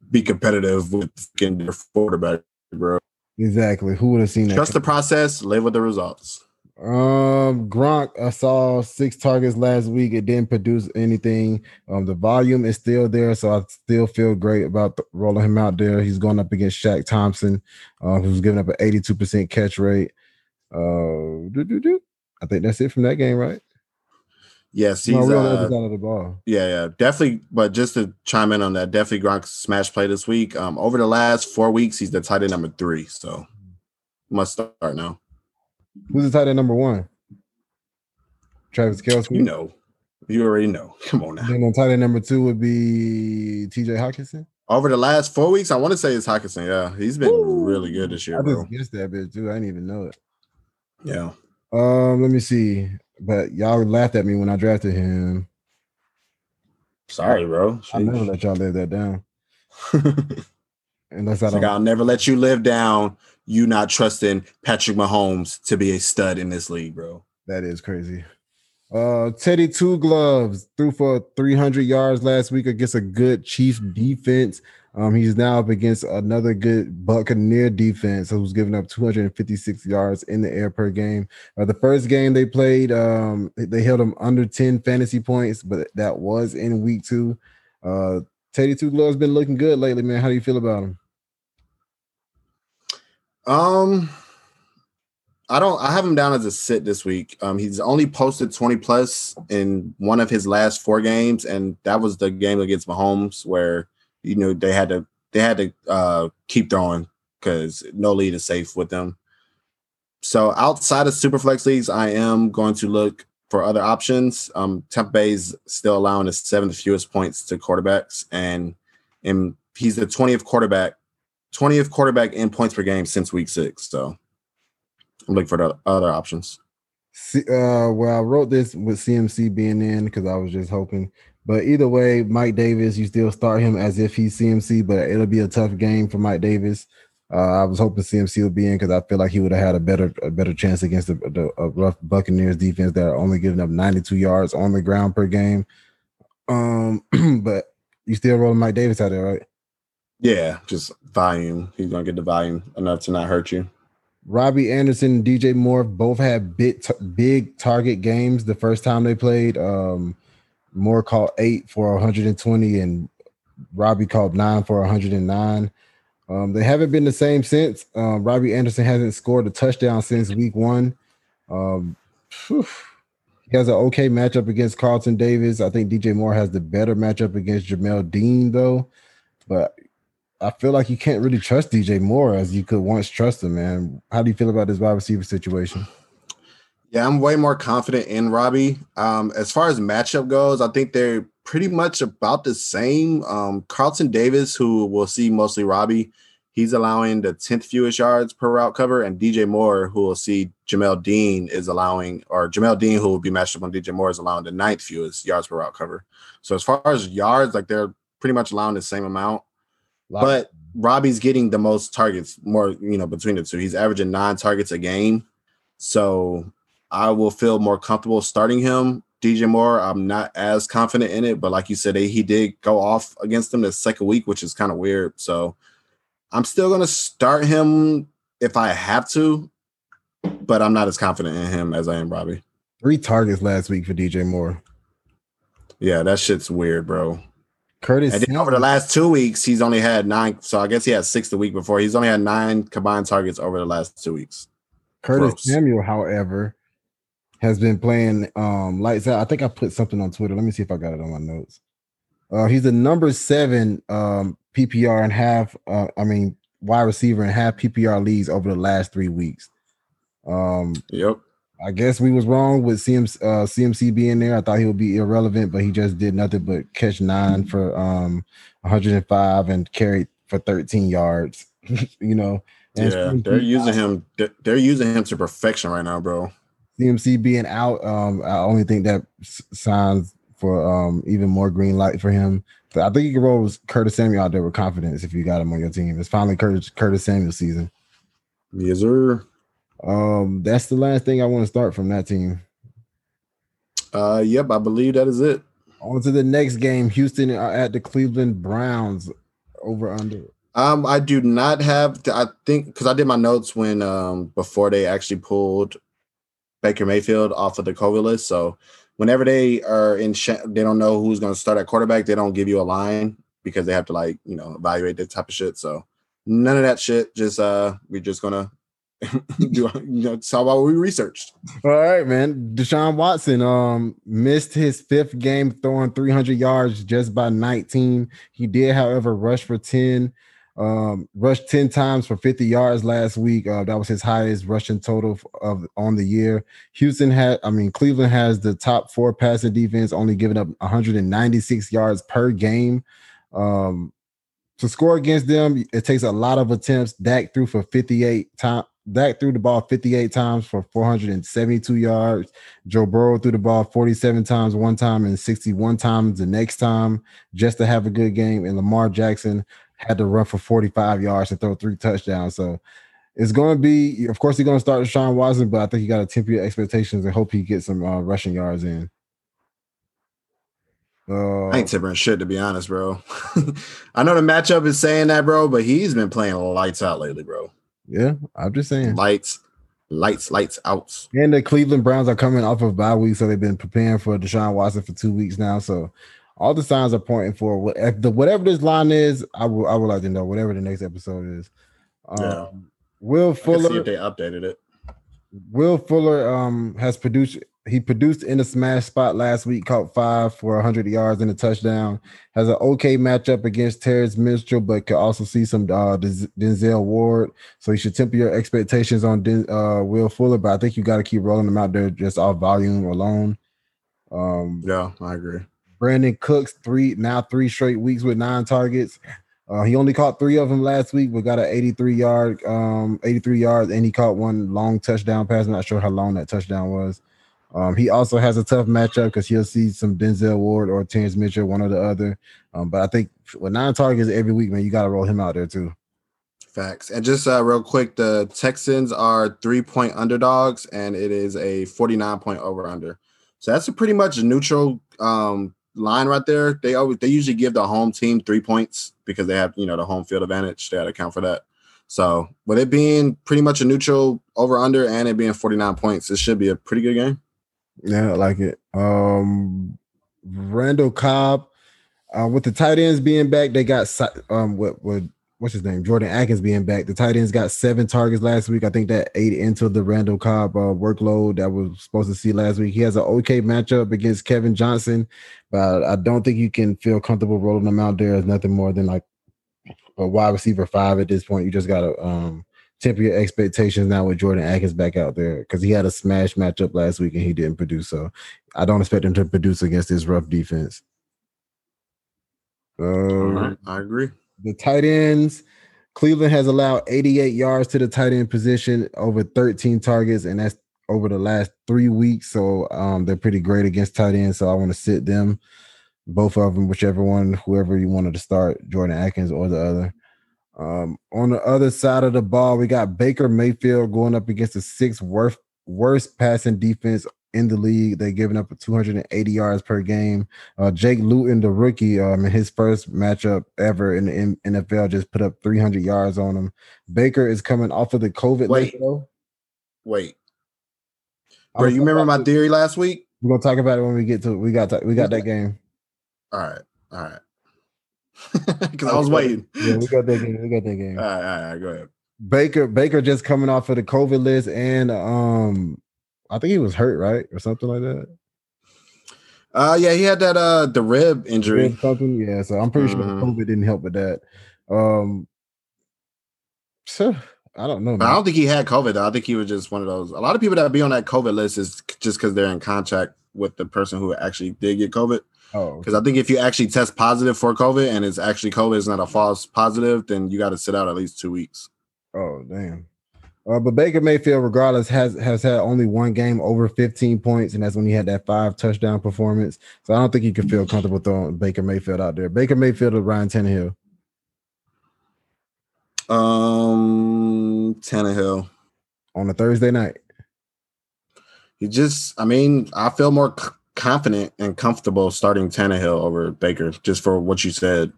be competitive with their quarterback, bro. exactly. Who would have seen that? Trust the process, live with the results. Um, Gronk, I saw six targets last week. It didn't produce anything. Um, the volume is still there, so I still feel great about th- rolling him out there. He's going up against Shaq Thompson, uh, who's giving up an 82% catch rate. Uh, doo-doo-doo. I think that's it from that game, right? Yes, he's no, on the uh, other side of the ball. Yeah, yeah, definitely. But just to chime in on that, definitely Gronk's smash play this week. Um, over the last four weeks, he's the tight end number three, so must start now. Who's the tight end number one? Travis Kelce. You know, you already know. Come on now. Then on tight end number two would be TJ Hockenson. Over the last four weeks, I want to say it's Hawkinson. Yeah, he's been Woo! really good this year, I bro. just guessed that bit too. I didn't even know it. Yeah. Um, let me see. But y'all laughed at me when I drafted him. Sorry, bro. I never let y'all live that down. [laughs] Unless I like, don't. I'll never let you live down. You not trusting Patrick Mahomes to be a stud in this league, bro. That is crazy. Uh, Teddy Two Gloves threw for 300 yards last week against a good Chiefs defense. Um, he's now up against another good Buccaneer defense who's giving up 256 yards in the air per game. Uh, the first game they played, um, they- they held him under 10 fantasy points, but that was in week two. Uh, Teddy Two Gloves been looking good lately, man. How do you feel about him? Um, I don't. I have him down as a sit this week. Um, he's only posted twenty plus in one of his last four games, and that was the game against Mahomes where you know they had to they had to uh keep throwing because no lead is safe with them. So outside of superflex leagues, I am going to look for other options. Um, Tampa Bay's still allowing the seventh fewest points to quarterbacks, and and he's the twentieth quarterback 20th quarterback in points per game since week six. So I'm looking for the other options. See, uh, well, I wrote this with CMC being in because I was just hoping. But either way, Mike Davis, you still start him as if he's CMC, but it'll be a tough game for Mike Davis. Uh, I was hoping CMC would be in because I feel like he would have had a better a better chance against the, the rough Buccaneers defense that are only giving up 92 yards on the ground per game. Um, [clears throat] but you still rolling Mike Davis out there, right? Yeah, just volume. He's gonna get the volume enough to not hurt you. Robbie Anderson and DJ Moore both had big big target games the first time they played. Um, Moore caught eight for 120 and Robbie caught nine for 109. Um, they haven't been the same since. Um, Robbie Anderson hasn't scored a touchdown since week one. Um, he has an okay matchup against Carlton Davis. I think DJ Moore has the better matchup against Jamel Dean, though. But I feel like you can't really trust DJ Moore as you could once trust him, man. How do you feel about this wide receiver situation? Yeah, I'm way more confident in Robbie. Um, as far as matchup goes, I think they're pretty much about the same. Um, Carlton Davis, who will see mostly Robbie, he's allowing the 10th fewest yards per route cover, and DJ Moore, who will see Jamel Dean, is allowing, or Jamel Dean, who will be matched up on DJ Moore, is allowing the ninth fewest yards per route cover. So as far as yards, like they're pretty much allowing the same amount. But Robbie's getting the most targets, more, you know, between the two. He's averaging nine targets a game. So I will feel more comfortable starting him DJ Moore, I'm not as confident in it, but like you said, he did go off against them the second week, which is kind of weird. So I'm still going to start him if I have to, but I'm not as confident in him as I am Robbie. Three targets last week for DJ Moore. Yeah, that shit's weird, bro. Curtis and then over the last two weeks, he's only had nine. So I guess he had six the week before. He's only had nine combined targets over the last two weeks. Curtis Gross. Samuel, however, has been playing um lights out. I think I put something on Twitter. Let me see if I got it on my notes. Uh, he's the number seven um PPR and half. Uh, I mean wide receiver and half PPR leads over the last three weeks. Um, yep. I guess we was wrong with CMC, uh, CMC being there. I thought he would be irrelevant, but he just did nothing but catch nine for um 105 and carried for 13 yards. [laughs] you know, and yeah, they're using him. They're using him to perfection right now, bro. CMC being out, um, I only think that signs for um even more green light for him. So I think you can roll with Curtis Samuel out there with confidence if you got him on your team. It's finally Curtis Curtis Samuel season. Yes, sir. Um, that's the last thing I want to start from that team. Uh, yep, I believe that is it. On to the next game. Houston at the Cleveland Browns. Over under. Um, I do not have. To, I think because I did my notes when um before they actually pulled Baker Mayfield off of the COVID list. So whenever they are in, sh- they don't know who's going to start at quarterback. They don't give you a line because they have to like you know evaluate that type of shit. So none of that shit. Just uh, we're just gonna [laughs] know talk about we researched. All right, man. Deshaun Watson um missed his fifth game throwing 300 yards just by 19. He did, however, rush for 10. Um, rushed 10 times for 50 yards last week. Uh, that was his highest rushing total of on the year. Houston had, I mean, Cleveland has the top four passing defense, only giving up 196 yards per game. Um, to score against them, it takes a lot of attempts. Dak threw for 58 times. Dak threw the ball 58 times for 472 yards. Joe Burrow threw the ball 47 times one time and 61 times the next time just to have a good game. And Lamar Jackson had to run for 45 yards and throw three touchdowns. So it's going to be, of course, he's going to start Sean Watson, but I think you got to temper your expectations and hope he gets some uh, rushing yards in. Uh, I ain't tipping shit to be honest, bro. [laughs] I know the matchup is saying that, bro, but he's been playing lights out lately, bro. Yeah, I'm just saying lights, lights, lights out. And the Cleveland Browns are coming off of bye week, so they've been preparing for Deshaun Watson for two weeks now. So all the signs are pointing for what the whatever this line is. I will I would like to know whatever the next episode is. Um, yeah. Will Fuller. see if they updated it. Will Fuller um has produced. He produced in a smash spot last week, caught five for 100 yards and a touchdown. Has an okay matchup against Terrance Mitchell, but could also see some uh, Denzel Ward. So you should temper your expectations on Den, uh, Will Fuller, but I think you got to keep rolling them out there just off volume alone. Um, yeah, I agree. Brandin Cooks three now three straight weeks with nine targets. Uh, he only caught three of them last week, but got an 83 yard, um, 83 yards, and he caught one long touchdown pass. I'm not sure how long that touchdown was. Um, he also has a tough matchup because he'll see some Denzel Ward or Terrance Mitchell, one or the other. Um, but I think with nine targets every week, man, you got to roll him out there too. Facts. And just uh, real quick, the Texans are three point underdogs, and it is a 49 point over under. So that's a pretty much neutral um, line right there. They always they usually give the home team three points because they have you know the home field advantage. They got to account for that. So with it being pretty much a neutral over under and it being 49 points, it should be a pretty good game. Yeah, I like it. Um Randall Cobb, uh, with the tight ends being back, they got um what what what's his name? Jordan Akins being back. The tight ends got seven targets last week. I think that ate into the Randall Cobb uh, workload that was supposed to see last week. He has an okay matchup against Kevin Johnson, but I don't think you can feel comfortable rolling him out there as nothing more than like a wide receiver five at this point. You just gotta um temper your expectations now with Jordan Akins back out there because he had a smash matchup last week and he didn't produce. So I don't expect him to produce against this rough defense. Um, I agree. the tight ends, Cleveland has allowed 88 yards to the tight end position over 13 targets, and that's over the last three weeks. So um, they're pretty great against tight ends. So I want to sit them, both of them, whichever one, whoever you wanted to start, Jordan Akins or the other. Um, on the other side of the ball, we got Baker Mayfield going up against the sixth worst worst passing defense in the league. They're giving up 280 yards per game. Uh, Jake Luton, the rookie, um, in his first matchup ever in the NFL, just put up 300 yards on him. Baker is coming off of the COVID. Wait. Wait, bro, you remember my theory last week? We're gonna talk about it when we get to we got to, we got that game. All right, all right. [laughs] Because I was waiting. Yeah, we got that game. We got that game. All right, all right, go ahead. Baker Baker just coming off of the COVID list, and um, I think he was hurt, right, or something like that. Uh, yeah, he had that uh the rib injury. Rib Something, yeah. So I'm pretty Mhm. sure COVID didn't help with that. Um, so I don't know. I don't think he had COVID. Though. I think he was just one of those. A lot of people that be on that COVID list is just because they're in contact with the person who actually did get COVID. Oh, Because I think if you actually test positive for COVID and it's actually COVID, it's not a false positive, then you got to sit out at least two weeks. oh, damn. Uh, but Baker Mayfield, regardless, has has had only one game over 15 points, and that's when he had that five touchdown performance. So I don't think you can feel comfortable throwing Baker Mayfield out there. Baker Mayfield or Ryan Tannehill. Um, Tannehill. on a Thursday night. He just, I mean, I feel more c- confident and comfortable starting Tannehill over Baker, just for what you said.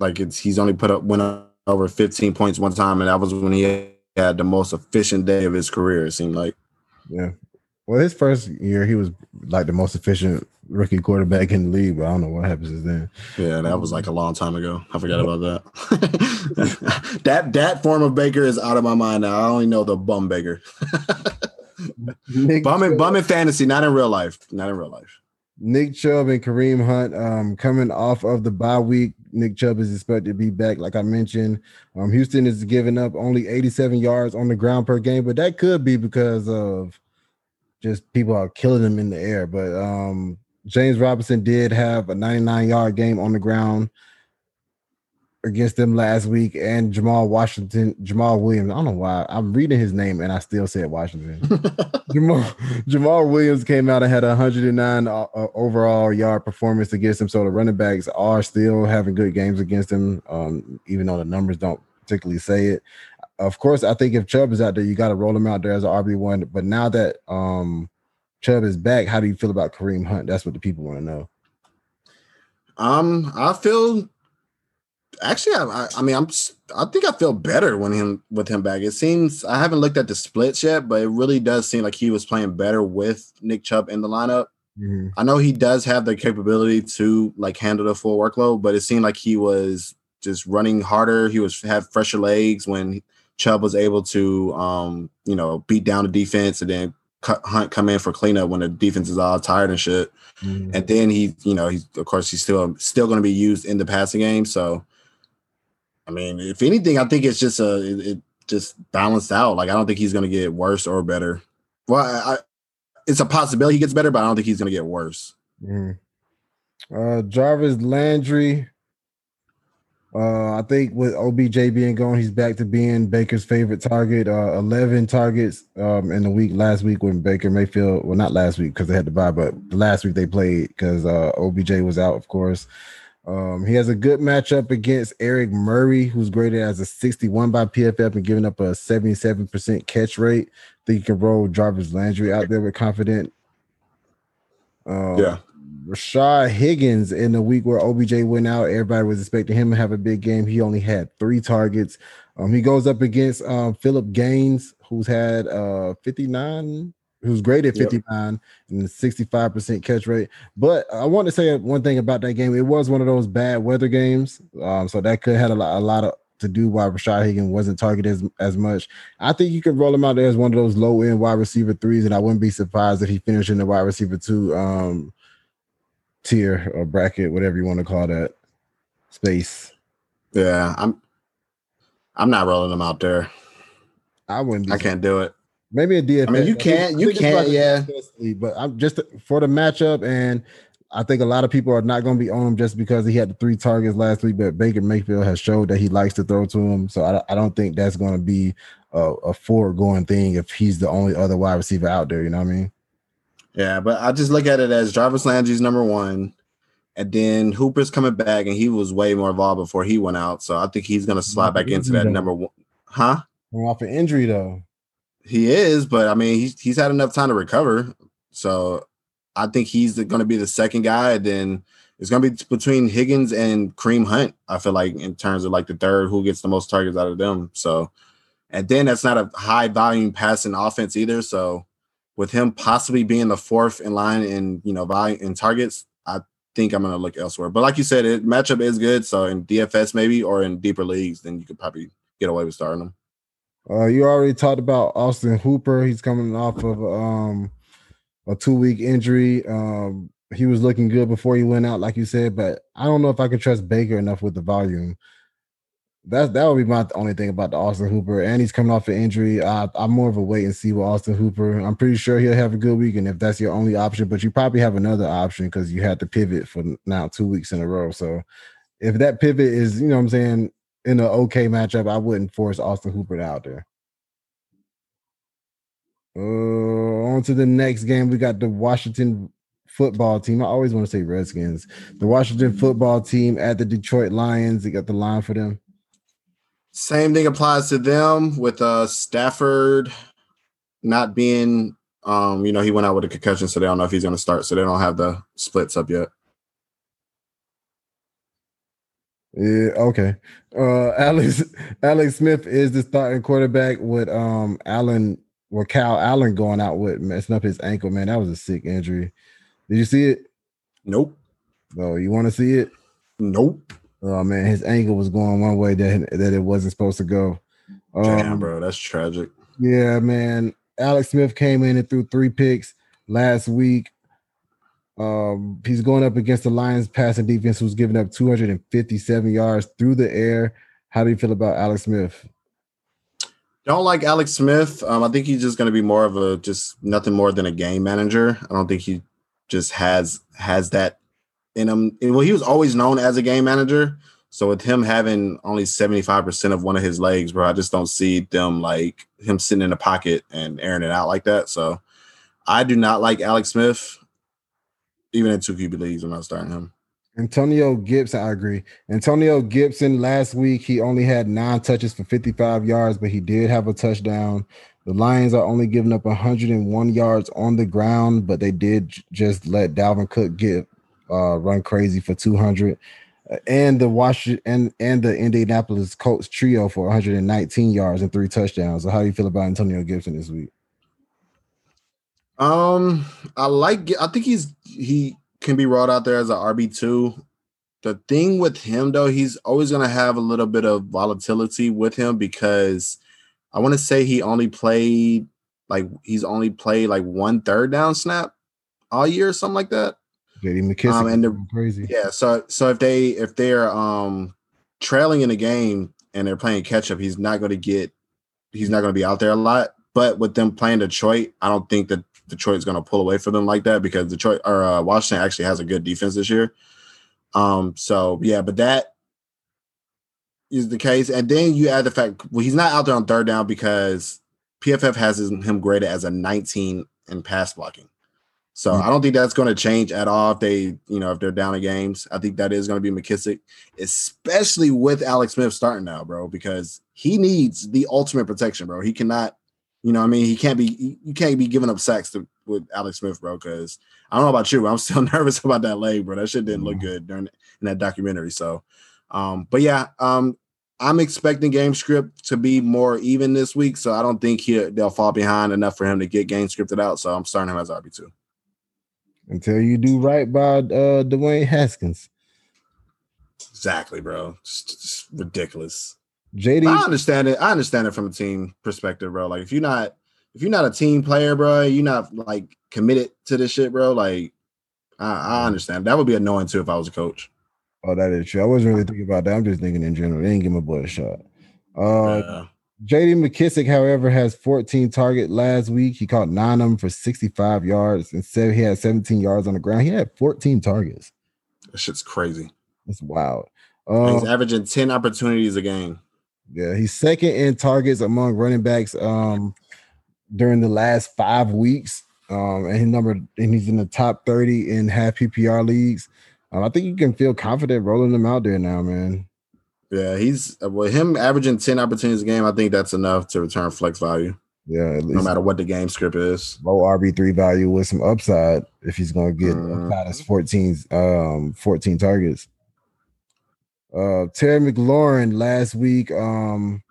Like it's he's only put up went up over 15 points one time, and that was when he had the most efficient day of his career. It seemed like. Yeah. Well, his first year, he was like the most efficient rookie quarterback in the league, but I don't know what happens since then. Yeah, that was like a long time ago. I forgot about that. [laughs] that that form of Baker is out of my mind now. I only know the bum Baker. [laughs] Nick, bum in bum in fantasy, not in real life. Not in real life. Nick Chubb and Kareem Hunt um, coming off of the bye week. Nick Chubb is expected to be back, like I mentioned. Um, Houston is giving up only 87 yards on the ground per game, but that could be because of just people are killing them in the air. But um, James Robinson did have a 99 yard game on the ground against them last week, and Jamaal Washington, Jamaal Williams. I don't know why I'm reading his name and I still said Washington. [laughs] Jamaal, Jamaal Williams came out and had a 109 uh, uh, overall yard performance against him. So the running backs are still having good games against him, um, even though the numbers don't particularly say it. Of course, I think if Chubb is out there, you got to roll him out there as an RB one. But now that um, Chubb is back, how do you feel about Kareem Hunt? That's what the people want to know. Um, I feel actually, I, I, I mean, I'm, I think I feel better when him with him back. It seems I haven't looked at the splits yet, but it really does seem like he was playing better with Nick Chubb in the lineup. I know he does have the capability to like handle the full workload, but it seemed like he was just running harder. He was had fresher legs when Chubb was able to, um, you know, beat down the defense and then cut, Hunt come in for cleanup when the defense is all tired and shit Mhm. and then he, you know, he's of course he's still still going to be used in the passing game. So, I mean, if anything, I think it's just a it, it just balanced out. Like I don't think he's going to get worse or better. Well, I, I, it's a possibility he gets better, but I don't think he's going to get worse. Mhm. Uh, Jarvis Landry. Uh, I think with OBJ being gone, he's back to being Baker's favorite target. Uh, 11 targets um, in the week last week when Baker Mayfield, well, not last week because they had to buy, but last week they played because uh, OBJ was out, of course. Um, he has a good matchup against Eric Murray, who's graded as a 61 by PFF and giving up a 77% catch rate. think you can roll Jarvis Landry out there with confident. Um, Yeah. Rashard Higgins in the week where OBJ went out, everybody was expecting him to have a big game. He only had three targets. Um, he goes up against um, Phillip Gaines, who's had uh 59, who's graded at 59 and 65% catch rate. But I want to say one thing about that game. It was one of those bad weather games. Um, so that could have had a lot, a lot of to do why Rashard Higgins wasn't targeted as, as much. I think you could roll him out there as one of those low end wide receiver threes, and I wouldn't be surprised if he finished in the wide receiver two um tier or bracket, whatever you want to call that space. Yeah, I'm I'm not rolling him out there. I wouldn't be I can't do it. Maybe a DFS. I mean, you can't- you can't, yeah. But I'm just for the matchup, and I think a lot of people are not going to be on him just because he had the three targets last week. But Baker Mayfield has showed that he likes to throw to him, so I, I don't think that's going to be a, a foregoing thing if he's the only other wide receiver out there. You know what I mean? Yeah, but I just look at it as Jarvis Landry's number one, and then Hooper's coming back, and he was way more involved before he went out. So I think he's gonna slide back into that number one. Huh? Coming off an injury though. He is, but I mean, he's he's had enough time to recover. So I think he's going to be the second guy. Then it's going to be between Higgins and Kareem Hunt. I feel like in terms of like the third, who gets the most targets out of them. So, and then that's not a high volume passing offense either. So, with him possibly being the fourth in line in you know volume in targets, I think I'm going to look elsewhere. But like you said, it matchup is good. So in DFS maybe or in deeper leagues, then you could probably get away with starting them. Uh, you already talked about Austin Hooper. He's coming off of um, a two week injury. Um, he was looking good before he went out, like you said, but I don't know if I can trust Baker enough with the volume. That's that would be my only thing about the Austin Hooper, and he's coming off an injury. I, I'm more of a wait and see with Austin Hooper. I'm pretty sure he'll have a good week, and if that's your only option, but you probably have another option because you had to pivot for now two weeks in a row. So if that pivot is, you know, what I'm saying in an okay matchup, I wouldn't force Austin Hooper out there. Uh, on to the next game. We got the Washington football team. I always want to say Redskins. The Washington football team at the Detroit Lions. They got the line for them. Same thing applies to them with uh Stafford not being um, you know, he went out with a concussion, so they don't know if he's gonna start, so they don't have the splits up yet. Yeah, okay. Uh [laughs] Alex Alex Smith is the starting quarterback with um Allen with Kyle Allen going out with messing up his ankle, man. That was a sick injury. Did you see it? Nope. Oh, you want to see it? Nope. Oh man, his ankle was going one way that that it wasn't supposed to go. Damn, Um, bro, that's tragic. Yeah, man. Alex Smith came in and threw three picks last week. Um, he's going up against the Lions passing defense, who's giving up 257 yards through the air. How do you feel about Alex Smith? Don't like Alex Smith. Um, I think he's just gonna be more of a just nothing more than a game manager. I don't think he just has has that in him. Well, he was always known as a game manager. So with him having only 75% of one of his legs, bro, I just don't see them like him sitting in the pocket and airing it out like that. So I do not like Alex Smith. Even in two QB leagues, I'm not starting him. Antonio Gibson, I agree. Antonio Gibson last week, he only had nine touches for 55 yards, but he did have a touchdown. The Lions are only giving up 101 yards on the ground, but they did just let Dalvin Cook get uh, run crazy for 200. Uh, And the Washington and, and the Indianapolis Colts trio for 119 yards and three touchdowns. So, how do you feel about Antonio Gibson this week? Um, I like. I think he's he can be rolled out there as an RB two. The thing with him though, he's always gonna have a little bit of volatility with him because I want to say he only played like he's only played like one third down snap all year, or something like that. JD McKissic Um, and the- crazy. Yeah. So so if they if they're um trailing in a game and they're playing catch up, he's not going to get he's not going to be out there a lot. But with them playing Detroit, I don't think that Detroit's going to pull away from them like that because Detroit or uh, Washington actually has a good defense this year. Um. So yeah, but that is the case, and then you add the fact well he's not out there on third down because PFF has his- him graded as a 19 in pass blocking. So I don't think that's going to change at all if they, you know, if they're down in games. I think that is going to be McKissic, especially with Alex Smith starting now, bro, because he needs the ultimate protection, bro. He cannot, you know, what I mean, he can't be, you can't be giving up sacks to, with Alex Smith, bro. Because I don't know about you, but I'm still [laughs] nervous about that leg, bro. That shit didn't look good during in that documentary. So, um, but yeah, um, I'm expecting game script to be more even this week, so I don't think he they'll fall behind enough for him to get game scripted out. So I'm starting him as RB two until you do right by uh Dwayne Haskins. Exactly, bro. Just ridiculous. JD, I understand it. I understand it from a team perspective, bro. Like if you're not if you're not a team player, bro, you're not like committed to this shit, bro. Like I, I understand. That would be annoying too if I was a coach. Oh, that is true. I wasn't really thinking about that. I'm just thinking in general. They didn't give my boy a shot. Uh, Yeah. JD McKissic, however, has 14 target last week. He caught nine of them for 65 yards and seven, he had 17 yards on the ground. He had 14 targets. that shit's crazy. That's wild. And he's Uh, averaging 10 opportunities a game. Yeah, he's second in targets among running backs um, during the last five weeks. Um, and he numbered and he's in the top 30 in half PPR leagues. Um, I think you can feel confident rolling him out there now, man. Yeah, he's with him averaging 10 opportunities a game. I think that's enough to return flex value, Yeah, at no matter what the game script is. low RB3 value with some upside if he's going to get upside as 14 um 14 targets. Uh Terry McLaurin last week um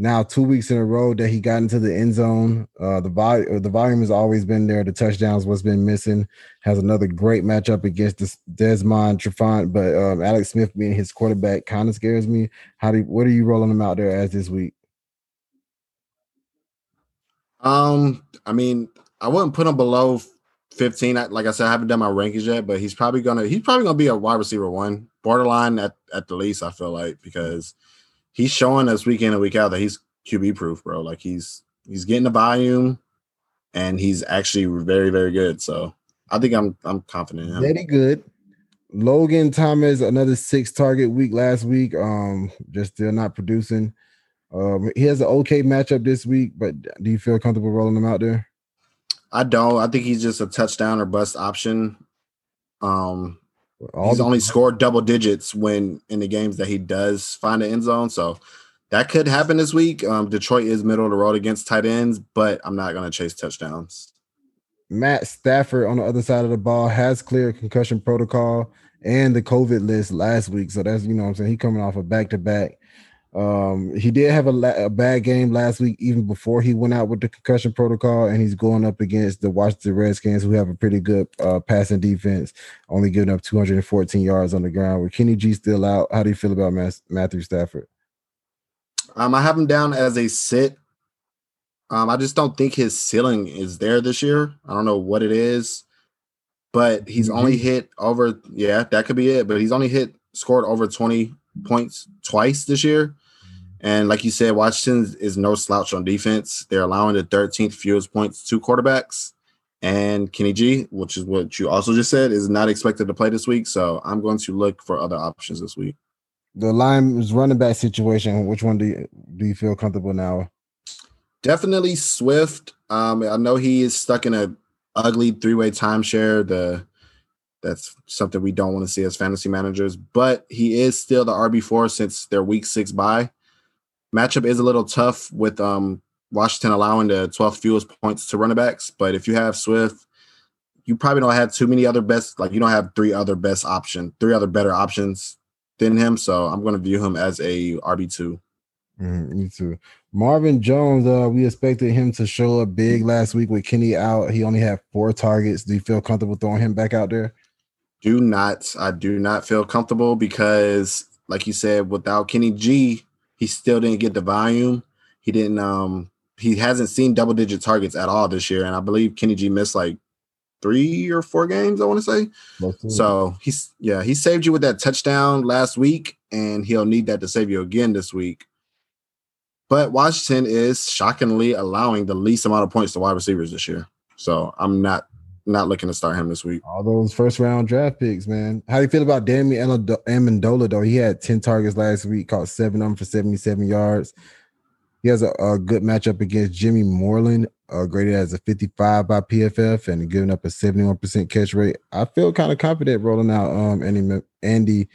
now two weeks in a row that he got into the end zone. Uh the volume the volume has always been there. The touchdowns what's been missing. Has another great matchup against this Desmond Trufant, but um Alex Smith being his quarterback kind of scares me. How do you, what are you rolling him out there as this week? Um, I mean, I wouldn't put him below 15. Like I said, I haven't done my rankings yet, but he's probably gonna he's probably gonna be a wide receiver one, borderline at, at the least, I feel like, because he's showing us week in and week out that he's QB proof, bro. Like he's he's getting the volume and he's actually very, very good. So I think I'm I'm confident in him. Very good. Logan Thomas, another six target week last week. Um, just still not producing. Um, he has an okay matchup this week, but do you feel comfortable rolling him out there? I don't. I think he's just a touchdown or bust option. Um, he's only scored double digits when in the games that he does find the end zone. So that could happen this week. Um, Detroit is middle of the road against tight ends, but I'm not going to chase touchdowns. Matt Stafford on the other side of the ball has cleared concussion protocol and the COVID list last week. So that's you know what I'm saying. He coming off a back to back. Um, he did have a, la- a bad game last week, even before he went out with the concussion protocol, and he's going up against the Washington Redskins, who have a pretty good uh, passing defense, only giving up 214 yards on the ground. With Kenny G still out, how do you feel about Mas- Matthew Stafford? Um, I have him down as a sit. Um, I just don't think his ceiling is there this year. I don't know what it is, but he's only hit over. Yeah, that could be it. But he's only hit scored over 20 points twice this year. And like you said, Washington is no slouch on defense. They're allowing the 13th fewest points to quarterbacks. And Kenny G, which is what you also just said, is not expected to play this week. So I'm going to look for other options this week. The Lions running back situation. Which one do you do you feel comfortable now? Definitely Swift. Um, I know he is stuck in a ugly three-way timeshare. The that's something we don't want to see as fantasy managers, but he is still the RB4 since their week six bye. Matchup is a little tough with um Washington allowing the 12th fewest points to running backs, but if you have Swift, you probably don't have too many other best, like you don't have three other best option, three other better options than him. So I'm going to view him as a RB2. Mhm, me too. Marvin Jones, uh, we expected him to show up big last week with Kenny out. He only had four targets. Do you feel comfortable throwing him back out there? Do not I do not feel comfortable because like you said without Kenny G he still didn't get the volume. He didn't um he hasn't seen double digit targets at all this year and I believe Kenny G missed like 3 or 4 games I want to say so he's yeah he saved you with that touchdown last week and he'll need that to save you again this week. But Washington is shockingly allowing the least amount of points to wide receivers this year. So I'm not not looking to start him this week all those first round draft picks, man. How do you feel about Damian Amendola though? He had 10 targets last week, caught seven of them for 77 yards. He has a, a good matchup against Jimmy Moreland, uh, graded as a 55 by PFF and giving up a 71% catch rate. I feel kind of confident rolling out um Andy Andy.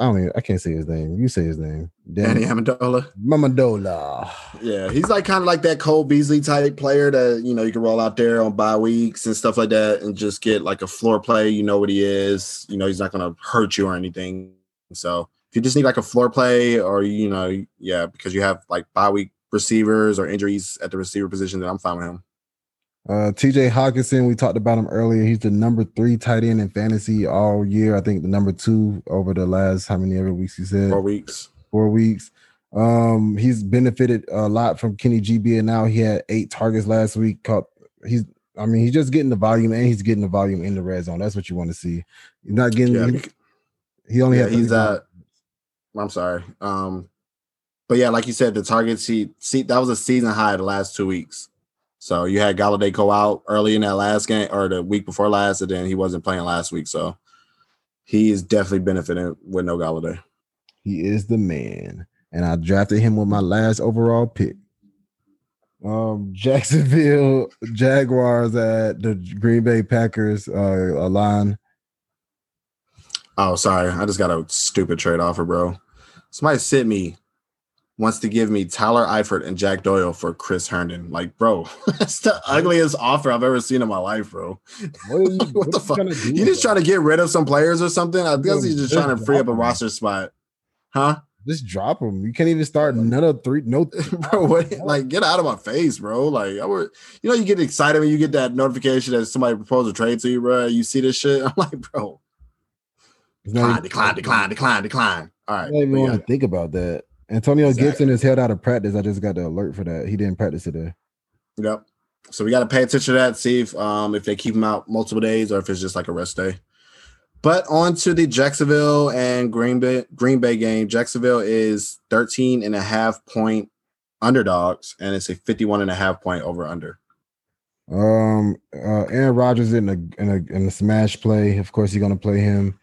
I don't even, I can't say his name. You say his name. Danny Amendola. Mamadola. Yeah, he's like kind of like that Cole Beasley type player that you know you can roll out there on bye weeks and stuff like that, and just get like a floor play. You know what he is. You know he's not going to hurt you or anything. So if you just need like a floor play, or you know, yeah, because you have like bye week receivers or injuries at the receiver position, then I'm fine with him. Uh, TJ Hockenson, we talked about him earlier. He's the number three tight end in fantasy all year. I think the number two over the last how many ever weeks he said Four weeks. four weeks. Um, he's benefited a lot from Kenny GB, and now he had eight targets last week. Caught he's, I mean, he's just getting the volume, and he's getting the volume in the red zone. That's what you want to see. He's not getting. Yeah, he, he only yeah, had. he's 35 uh I'm sorry. Um, but yeah, like you said, the targets he see that was a season high the last two weeks. So you had Golladay go out early in that last game or the week before last, and then he wasn't playing last week. So he is definitely benefiting with no Golladay. He is the man. And I drafted him with my last overall pick. Um, Jacksonville [laughs] Jaguars at the Green Bay Packers uh a line. Oh, sorry. I just got a stupid trade offer, bro. Somebody sent me wants to give me Tyler Eifert and Jack Doyle for Chris Herndon. Like, bro, [laughs] that's the ugliest offer I've ever seen in my life, bro. What, [laughs] you, what the fuck? You just trying to get rid of some players or something? I guess he's just trying to free up a roster spot. Huh? just drop him. You can't even start none of three. No, [laughs] bro, what, like get out of my face, bro. Like I were, you know, you get excited when you get that notification that somebody proposed a trade to you, bro. You see this shit. I'm like, bro, decline, decline, decline, decline, decline. All right. I don't even want to think about that. Antonio Exactly. Gibson is held out of practice. I just got the alert for that. He didn't practice today. Yep. So we got to pay attention to that, see if um if they keep him out multiple days or if it's just like a rest day. But on to the Jacksonville and Green Bay Green Bay game. Jacksonville is 13 and a half point underdogs, and it's a 51 and a half point over under. Um, uh, Aaron Rodgers in a in a in a smash play. Of course, you're gonna play him.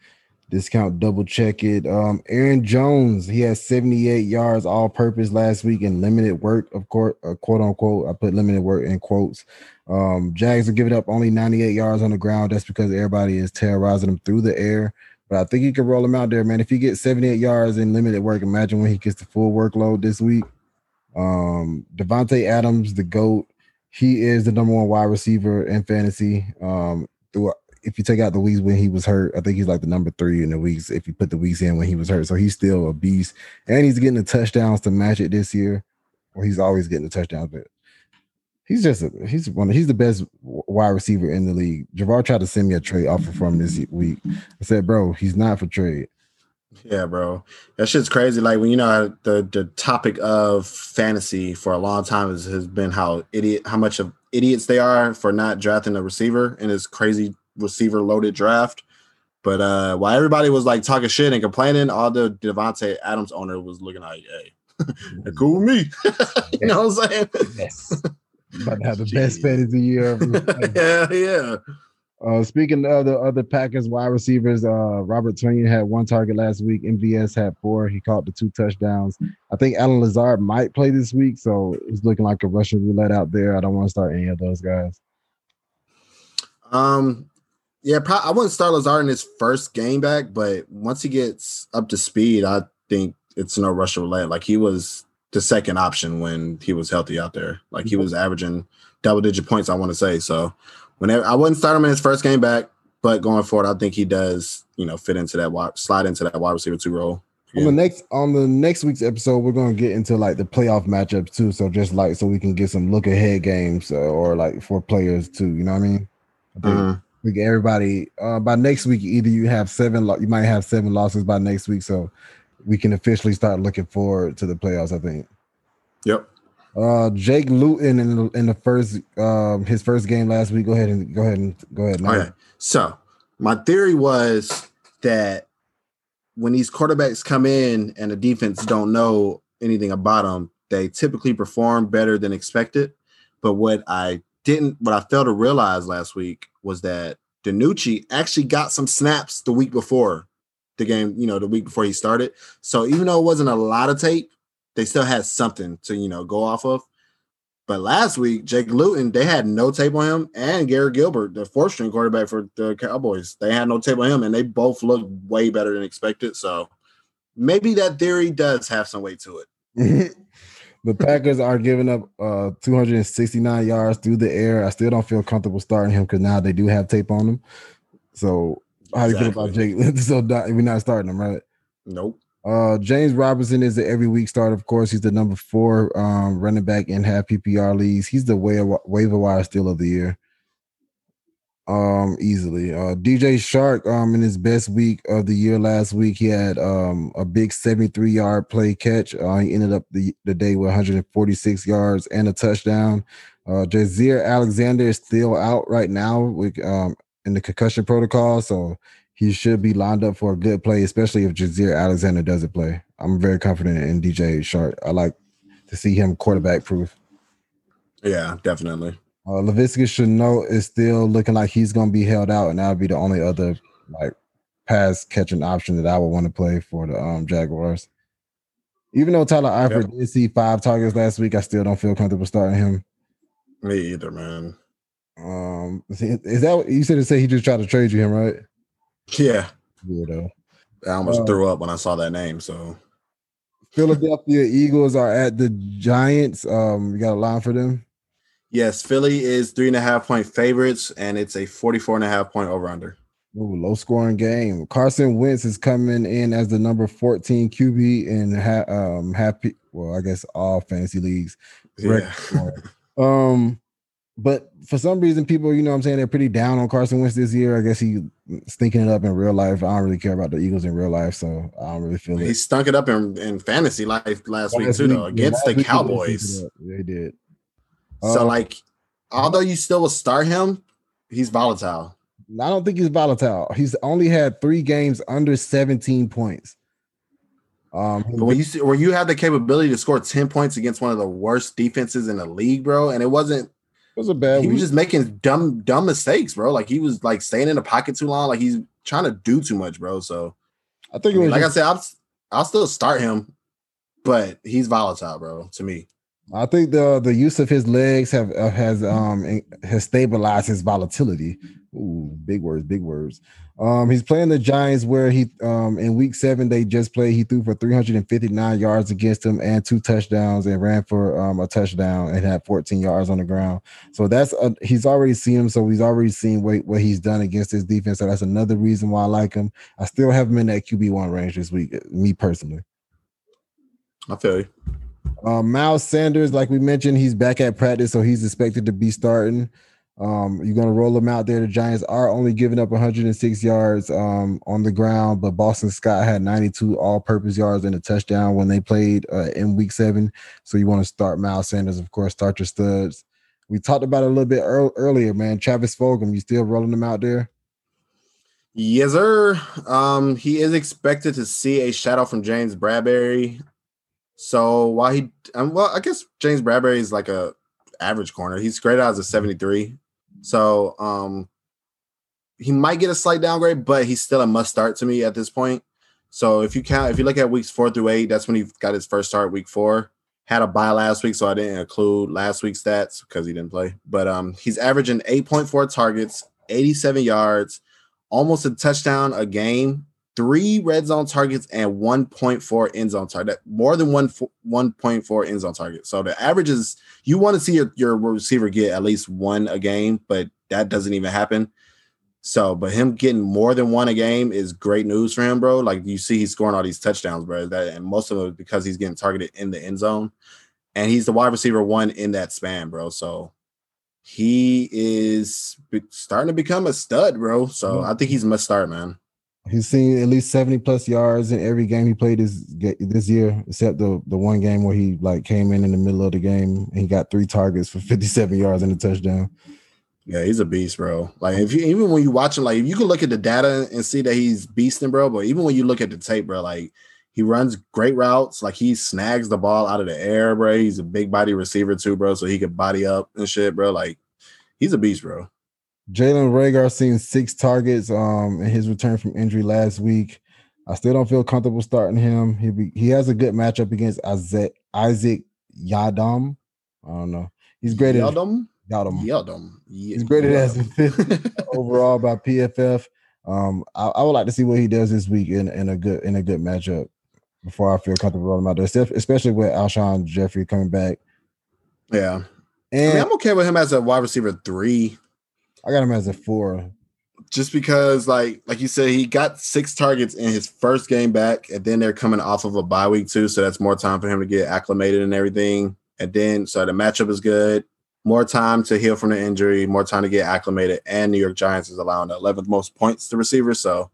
Discount double check it. Um, Aaron Jones, he has 78 yards all purpose last week in limited work, of course, uh, quote unquote. I put limited work in quotes. Um, Jags are giving up only 98 yards on the ground. That's because everybody is terrorizing them through the air. But I think you can roll him out there, man. If he gets 78 yards in limited work, imagine when he gets the full workload this week. Um, Davante Adams, the GOAT, he is the number one wide receiver in fantasy. Um, through if you take out the weeks when he was hurt, I think he's like the number three in the weeks. If you put the weeks in when he was hurt, so he's still a beast, and he's getting the touchdowns to match it this year. Or he's always getting the touchdowns, but he's just a, he's one he's the best wide receiver in the league. Javar tried to send me a trade offer from this week. I said, bro, he's not for trade. Yeah, bro. That shit's crazy. Like when you know the the topic of fantasy for a long time has, has been how idiot how much of idiots they are for not drafting a receiver and it's crazy receiver loaded draft. But uh while everybody was like talking shit and complaining, all the Davante Adams owner was looking like, hey, [laughs] cool with me. [laughs] you know what I'm saying? Yes. About to have the best Jeez. fantasy year. [laughs] Yeah, yeah. Uh, speaking of the other Packers wide receivers, uh, Robert Tonyan had one target last week. MVS had four. He caught the two touchdowns. I think Allen Lazard might play this week, so it's looking like a Russian roulette out there. I don't want to start any of those guys. Um, yeah, pro- I wouldn't start Lazard in his first game back, but once he gets up to speed, I think it's no rush roulette. Like he was the second option when he was healthy out there. Like he was averaging double digit points, I want to say. So whenever I wouldn't start him in his first game back, but going forward, I think he does, you know, fit into that wide slide into that wide receiver two role. On the next on the next week's episode, we're gonna get into like the playoff matchups too. So just like so we can get some look ahead games uh, or like for players too. You know what I mean? I think Mhm. We get everybody uh, by next week. Either you have seven, lo- you might have seven losses by next week, so we can officially start looking forward to the playoffs. I think. Yep. Uh, Jake Luton in the, in the first um his first game last week. Go ahead and go ahead and go ahead. Now. Okay. So my theory was that when these quarterbacks come in and the defense don't know anything about them, they typically perform better than expected. But what I didn't, what I failed to realize last week was that DiNucci actually got some snaps the week before the game, you know, the week before he started. So even though it wasn't a lot of tape, they still had something to you know go off of. But last week, Jake Luton, they had no tape on him, and Garrett Gilbert, the fourth string quarterback for the Cowboys, they had no tape on him, and they both looked way better than expected. So maybe that theory does have some weight to it. [laughs] the Packers are giving up uh 269 yards through the air. I still don't feel comfortable starting him because now they do have tape on him. So how do you feel about Jake? [laughs] so we're not starting him, right? Nope. Uh, James Robinson is the every week start. Of course, he's the number four um, running back in half PPR leagues. He's the waiver, waiver wire steal of the year. Um, easily. Uh, DJ Chark um, in his best week of the year last week, he had um a big 73 yard play catch. Uh, he ended up the, the day with 146 yards and a touchdown. Uh, Jaire Alexander is still out right now with um in the concussion protocol, so he should be lined up for a good play, especially if Jaire Alexander doesn't play. I'm very confident in DJ Chark. I like to see him quarterback proof. Yeah, definitely. Uh, Shenault. is still looking like he's going to be held out, and that would be the only other like pass catching option that I would want to play for the um, Jaguars. Even though Tyler Eifert yep. did see five targets last week, I still don't feel comfortable starting him. Me either, man. Um, is that what you said? To say he just tried to trade you him, right? Yeah. Weirdo. I almost uh, threw up when I saw that name. So Philadelphia Eagles are at the Giants. Um, you got a line for them? Yes, Philly is three and a half point favorites, and it's a 44 and a half point over under. Ooh, low scoring game. Carson Wentz is coming in as the number 14 QB in ha- um happy well, I guess all fantasy leagues. Yeah. um but for some reason, people, you know what I'm saying, they're pretty down on Carson Wentz this year. I guess he's stinking it up in real life. I don't really care about the Eagles in real life, so I don't really feel he it. He stunk it up in, in fantasy life last, last week, too, though, against the Cowboys. They did. So, uh, like, although you still will start him, he's volatile. I don't think he's volatile. He's only had three games under 17 points. Um, but when you see, where you have the capability to score 10 points against one of the worst defenses in the league, bro, and it wasn't it was a bad. He week. was just making dumb, dumb mistakes, bro. Like he was like staying in the pocket too long. Like he's trying to do too much, bro. So I think, I mean, like just, I said, I'll, I'll still start him, but he's volatile, bro. To me, I think the the use of his legs have uh, has um has stabilized his volatility. Ooh, big words, big words. Um, he's playing the Giants where he um in week seven they just played. He threw for 359 yards against them and two touchdowns and ran for um a touchdown and had 14 yards on the ground. So that's a, he's already seen him. So he's already seen what, what he's done against his defense. So that's another reason why I like him. I still have him in that QB one range this week. Me personally. I feel you. Um, Miles Sanders, like we mentioned, he's back at practice, so he's expected to be starting. Um, you're going to roll them out there. The Giants are only giving up 106 yards um, on the ground, but Boston Scott had 92 all-purpose yards and a touchdown when they played uh, in Week Seven. So you want to start Miles Sanders, of course. Start your studs. We talked about it a little bit earl- earlier, man. Travis Fulgham, you still rolling them out there? Yes, sir. Um, he is expected to see a shadow from James Bradberry. So while he, um, well, I guess James Bradberry is like a average corner. He's graded out as a 73. So um he might get a slight downgrade, but he's still a must start to me at this point. So if you count, if you look at weeks four through eight, that's when he got his first start. Week four had a bye last week, so I didn't include last week's stats because he didn't play. But um, he's averaging 8.4 targets, 87 yards, almost a touchdown a game, three red zone targets, and 1.4 end zone target. More than one 1.4 end zone target. So the average is you want to see your, your receiver get at least one a game, but that doesn't even happen. So, but him getting more than one a game is great news for him, bro. Like you see, he's scoring all these touchdowns, bro. That and most of it because he's getting targeted in the end zone, and he's the wide receiver one in that span, bro. So he is starting to become a stud, bro. So mm-hmm. I think he's a must start, man. He's seen at least 70 plus yards in every game he played this this year, except the the one game where he like came in in the middle of the game and he got three targets for [laughs] 57 yards and a touchdown. Yeah, he's a beast, bro. Like if you even when you watch him, like if you can look at the data and see that he's beasting, bro. But even when you look at the tape, bro, like he runs great routes. Like he snags the ball out of the air, bro. He's a big body receiver too, bro. So he could body up and shit, bro. Like he's a beast, bro. Jalen Reagor seen six targets um in his return from injury last week. I still don't feel comfortable starting him. He be, he has a good matchup against Isaiah, Isaac Yiadom. I don't know. He's graded Yeldum? Yiadom. Yeldum. He's graded as [laughs] overall by PFF. Um, I, I would like to see what he does this week in, in a good in a good matchup before I feel comfortable rolling him out there, Especially- with Alshon Jeffery coming back. Yeah. I And mean, I'm okay with him as a wide receiver three, I got him as a four. just because, like, like you said, he got six targets in his first game back, and then they're coming off of a bye week too, so that's more time for him to get acclimated and everything. And then, so the matchup is good. More time to heal from the injury, more time to get acclimated, and New York Giants is allowing the 11th most points to receivers. So,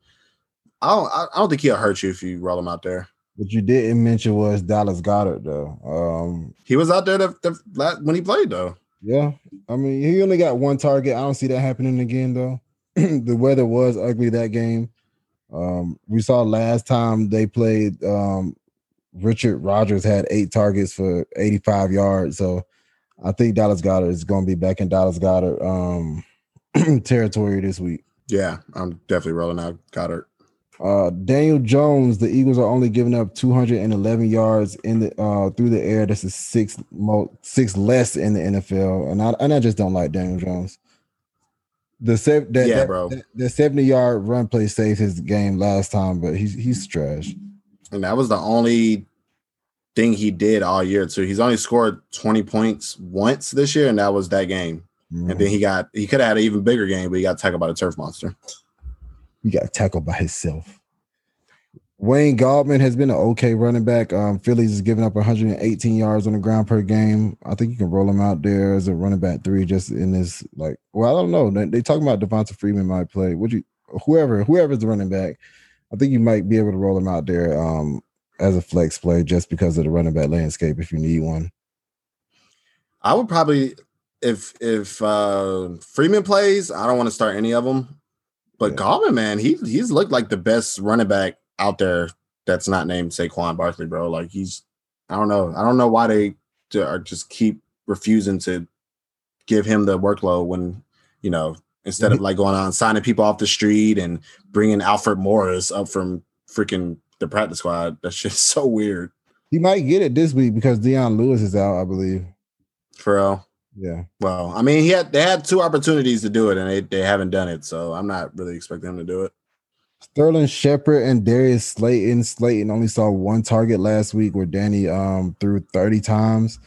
I don't, I don't think he'll hurt you if you roll him out there. What you didn't mention was Dallas Goedert, though. Um, He was out there the, the, when he played though. yeah, I mean, he only got one target. I don't see that happening again, though. [clears throat] the weather was ugly that game. Um, we saw last time they played. Um, Richard Rodgers had eight targets for 85 yards. So I think Dallas Goedert is going to be back in Dallas Goedert um, [clears throat] territory this week. Yeah, I'm definitely rolling out Goedert. Uh, Daniel Jones, the Eagles are only giving up 211 yards in the uh through the air. This is six mo six less in the NFL, and I and I just don't like Daniel Jones. The sev- that, Yeah, that- bro. that- the 70 yard run play saved his game last time, but he's he's trash. And that was the only thing he did all year too. He's only scored 20 points once this year, and that was that game. Mm-hmm. And then he got he could have had an even bigger game, but he got tackled by the turf monster. He got tackled by himself. Wayne Gallman has been an okay running back. Um, Phillies is giving up 118 yards on the ground per game. I think you can roll him out there as a running back three, just in this like. Well, I don't know. They, they talking about Devonta Freeman might play. Would you, whoever, whoever's the running back, I think you might be able to roll him out there um as a flex play just because of the running back landscape if you need one. I would probably if if uh Freeman plays, I don't want to start any of them. But Yeah. Man, he he's looked like the best running back out there that's not named Saquon Barkley, bro. Like he's I don't know. I don't know why they are just keep refusing to give him the workload when, you know, instead of [laughs] like going out and signing people off the street and bringing Alfred Morris up from freaking the practice squad. That's [laughs] just so weird. He might get it this week because Dion Lewis is out, I believe. For real. Yeah. Well, I mean, he had they had two opportunities to do it, and they, they haven't done it. So I'm not really expecting them to do it. Sterling Shepard and Darius Slayton. Slayton only saw one target last week where Danny um threw 30 times.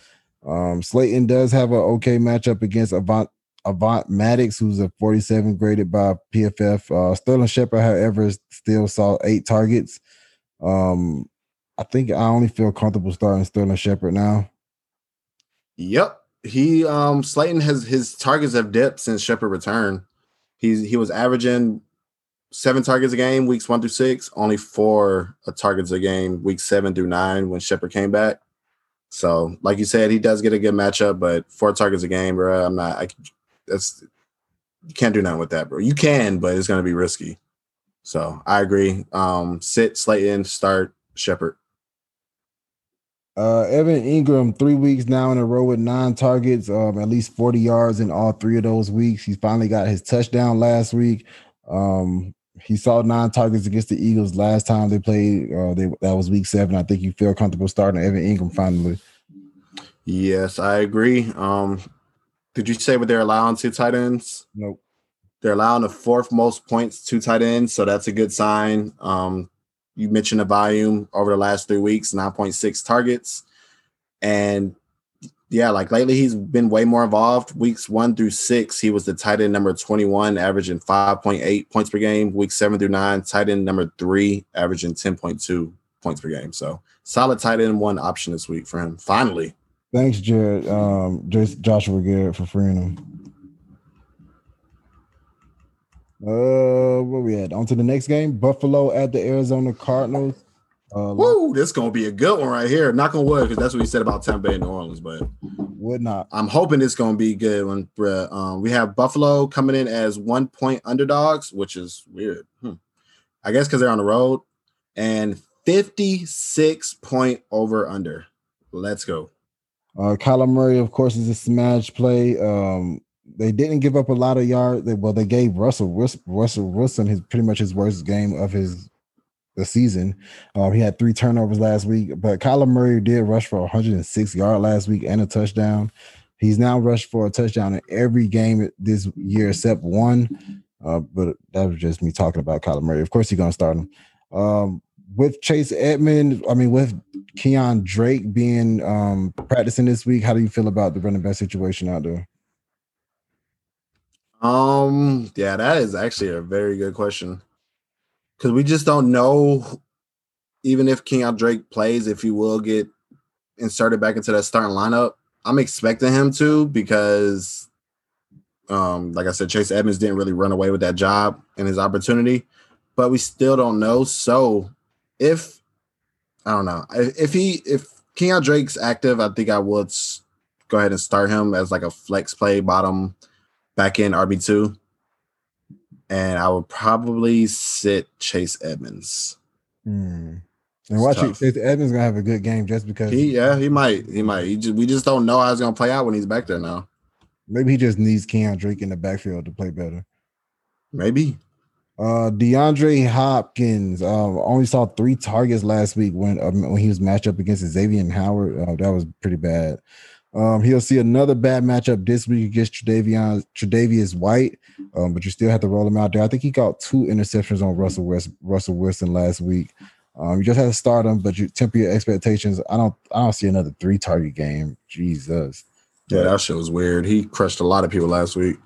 Um Slayton does have an okay matchup against Avonte Avonte Maddox, who's a 47 graded by PFF. Uh Sterling Shepard, however, still saw eight targets. Um I think I only feel comfortable starting Sterling Shepard now. Yep, he um Slayton has his targets have dipped since Shepard returned. He's he was averaging seven targets a game weeks one through six, only four uh, targets a game weeks seven through nine when Shepard came back. So, like you said, he does get a good matchup, but four targets a game, bro. I'm not. I that's you can't do nothing with that, bro. You can, but it's to be risky. So I agree. Um, sit Slayton, start Shepard. Uh, Evan Engram, three weeks now in a row with nine targets, um, at least 40 yards in all three of those weeks. He finally got his touchdown last week. Um, he saw nine targets against the Eagles last time they played. Uh, they, that was week seven. I think you feel comfortable starting Evan Engram finally. Yes, I agree. Um, did you say what they're allowing to tight ends? Nope. They're allowing the fourth most points to tight ends, so that's a good sign. Um, you mentioned the volume over the last three weeks, 9.6 targets. And yeah, like lately he's been way more involved. Weeks one through six, he was the tight end number 21, averaging 5.8 points per game. Week seven through nine, tight end number three, averaging 10.2 points per game. So solid tight end one option this week for him. Finally. Thanks, Jared. Um, Jason Garrett for freeing him. Uh, where we at? On to the next game. Buffalo at the Arizona Cardinals. Uh, Woo, this gonna be a good one right here. Knock on wood, because that's what we said about Tampa Bay and New Orleans. But would not. I'm hoping it's gonna be a good one. bruh. Um, we have Buffalo coming in as one point underdogs, which is weird. Hmm. I guess because they're on the road, and 56 point over under. Let's go. Uh, Kyler Murray, of course, is a smash play. Um, they didn't give up a lot of yards. They, well, they gave Russell Russell Wilson his pretty much his worst game of his the season. Um, he had three turnovers last week, but Kyler Murray did rush for 106 yard last week and a touchdown. He's now rushed for a touchdown in every game this year except one. Uh, but that was just me talking about Kyler Murray. Of course, he's gonna start him. Um, with Chase Edmond, I mean, with Kenyan Drake being um, practicing this week, how do you feel about the running back situation out there? Um, yeah, that is actually a very good question because we just don't know, even if Kenyan Drake plays, if he will get inserted back into that starting lineup. I'm expecting him to because, um, like I said, Chase Edmonds didn't really run away with that job and his opportunity, but we still don't know. So if I don't know if he if Kenyan Drake's active, I think I would go ahead and start him as like a flex play bottom back in RB two, and I would probably sit Chase Edmonds. Hmm. And watch it, Chase Edmonds gonna have a good game just because he yeah he might he might he just, we just don't know how it's gonna play out when he's back there now. Maybe he just needs Kenyan Drake in the backfield to play better. Maybe. Uh, DeAndre Hopkins um, only saw three targets last week when um, when he was matched up against Xavier Howard. Uh, that was pretty bad. Um, he'll see another bad matchup this week against Tre'Davion, Tre'Davious White, um, but you still have to roll him out there. I think he got two interceptions on Russell West, Russell Wilson last week. Um, you just have to start him, but you temper your expectations. I don't, I don't see another three target game. Jesus, yeah, that shit was weird. He crushed a lot of people last week.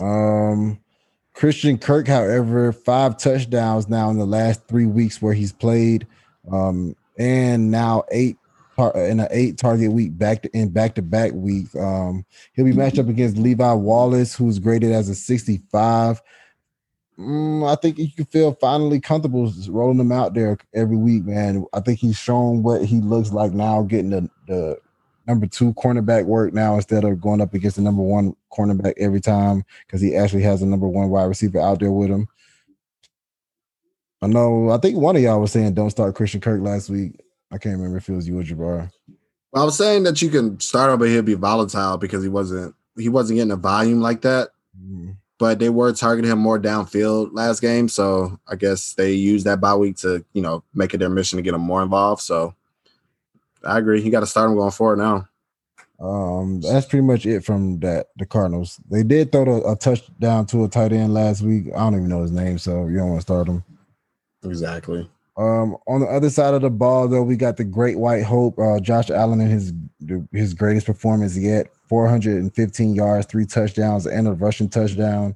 Um, Christian Kirk, however, five touchdowns now in the last three weeks where he's played, um, and now eight in an eight target week back to in back to back week. Um, he'll be matched up against Levi Wallace, who's graded as a 65. Mm, I think you can feel finally comfortable rolling him out there every week, man. I think he's shown what he looks like now, getting the, the number two cornerback work now instead of going up against the number one cornerback every time because he actually has a number one wide receiver out there with him. I know. I think one of y'all was saying don't start Christian Kirk last week. I can't remember if it was you or Jabbar. Well, I was saying that you can start him, but he'll be volatile because he wasn't he wasn't getting a volume like that. Mm-hmm. But they were targeting him more downfield last game, so I guess they used that bye week to you know make it their mission to get him more involved. So I agree. You got to start him going forward now. Um, that's pretty much it from that. The Cardinals they did throw a, a touchdown to a tight end last week. I don't even know his name, so you don't want to start him. Exactly. Um, on the other side of the ball, though, we got the great white hope, uh, Josh Allen, in his his greatest performance yet: 415 yards, three touchdowns, and a rushing touchdown.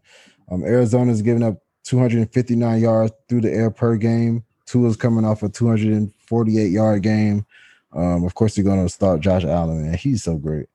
Um, Arizona's giving up 259 yards through the air per game. Tua's coming off a 248 yard game. Um, of course, you're going to start Josh Allen, and he's so great.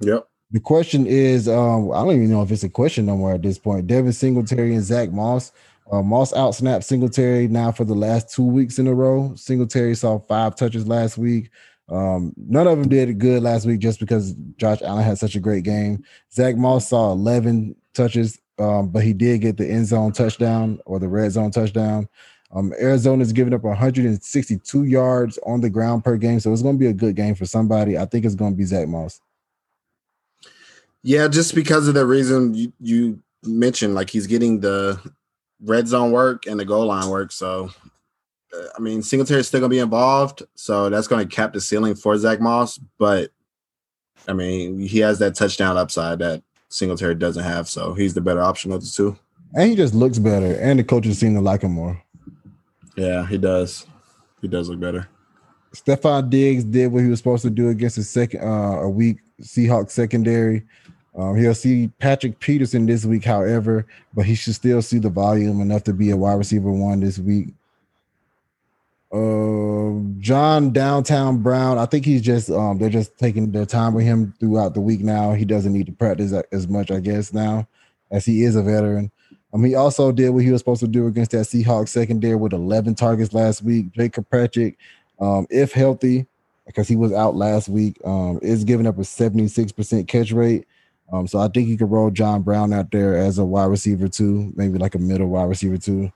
Yep. The question is, um, I don't even know if it's a question no more at this point. Devin Singletary and Zach Moss uh, Moss out snapped Singletary now for the last two weeks in a row. Singletary saw five touches last week. Um, none of them did good last week just because Josh Allen had such a great game. Zach Moss saw 11 touches, um, but he did get the end zone touchdown or the red zone touchdown. Um, Arizona's giving up 162 yards on the ground per game, so it's going to be a good game for somebody. I think it's going to be Zach Moss. Yeah, just because of the reason you, you mentioned, like he's getting the red zone work and the goal line work. So, uh, I mean, Singletary is still going to be involved. So that's going to cap the ceiling for Zach Moss. But, I mean, he has that touchdown upside that Singletary doesn't have. So he's the better option of the two. And he just looks better. And the coaches seem to like him more. Yeah, he does. He does look better. Stefon Diggs did what he was supposed to do against a second uh, a weak Seahawks secondary. Um, he'll see Patrick Peterson this week, however, but he should still see the volume enough to be a wide receiver one this week. Uh, John Downtown Brown, I think he's just um, they're just taking their time with him throughout the week now. He doesn't need to practice as much, I guess, now as he is a veteran. Um, he also did what he was supposed to do against that Seahawks secondary with 11 targets last week. Dre Kirkpatrick, um, if healthy, because he was out last week, um, is giving up a 76% catch rate. Um, so I think you could roll John Brown out there as a wide receiver too, maybe like a middle wide receiver too.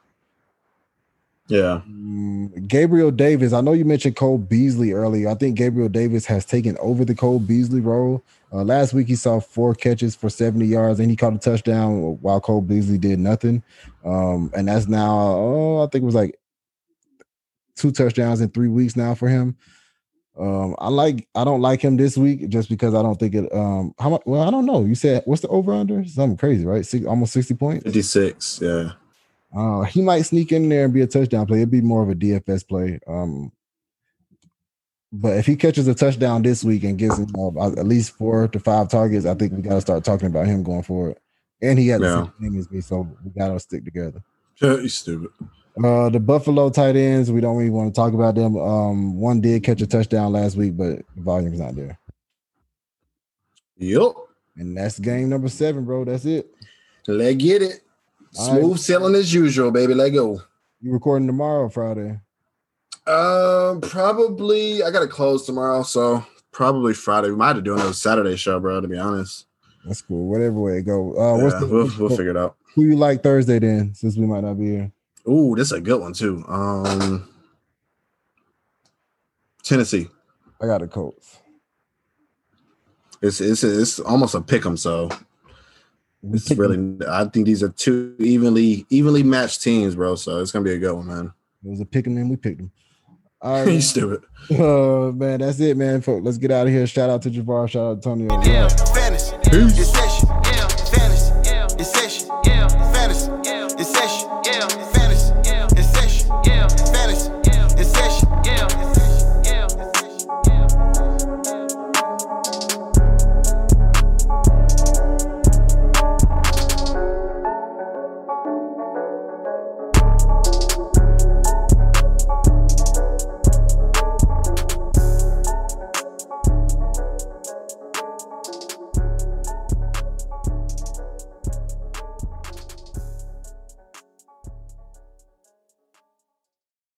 Yeah. Um, Gabriel Davis. I know you mentioned Cole Beasley earlier. I think Gabriel Davis has taken over the Cole Beasley role. Uh, last week he saw four catches for 70 yards and he caught a touchdown while Cole Beasley did nothing. Um, and that's now, oh, I think it was like two touchdowns in three weeks now for him. Um, I like I don't like him this week just because I don't think it um how much well I don't know. You said what's the over under? Something crazy, right? Six, almost 60 points. 56. Yeah. Uh he might sneak in there and be a touchdown play. It'd be more of a DFS play. Um but if he catches a touchdown this week and gets uh, at least four to five targets, I think we got to start talking about him going forward. And he had the same name as me, so we got to stick together. You stupid. Uh, the Buffalo tight ends, we don't really want to talk about them. Um, one did catch a touchdown last week, but volume's not there. Yup. And that's game number seven, bro. That's it. Let's get it. All right. Smooth sailing as usual, baby. Let go. You recording tomorrow, Friday? Um, probably I gotta close tomorrow, so probably Friday. We might have to do another Saturday show, bro. To be honest, That's cool. Whatever way it go. Uh, what's Yeah, the, we'll, we'll figure it out. who you like Thursday then? Since we might not be here. Ooh, this is a good one too. Um, Tennessee. I got the Colts. It's it's it's almost a pick 'em. So it's really. I think these are two evenly evenly matched teams, bro. So it's gonna be a good one, man. It was a pick 'em and we picked them. [laughs] All you right, stupid. [laughs] uh, man, that's it, man. Folks, let's get out of here. Shout out to Javar. Shout out to Tony. Yeah, fantasy. This session.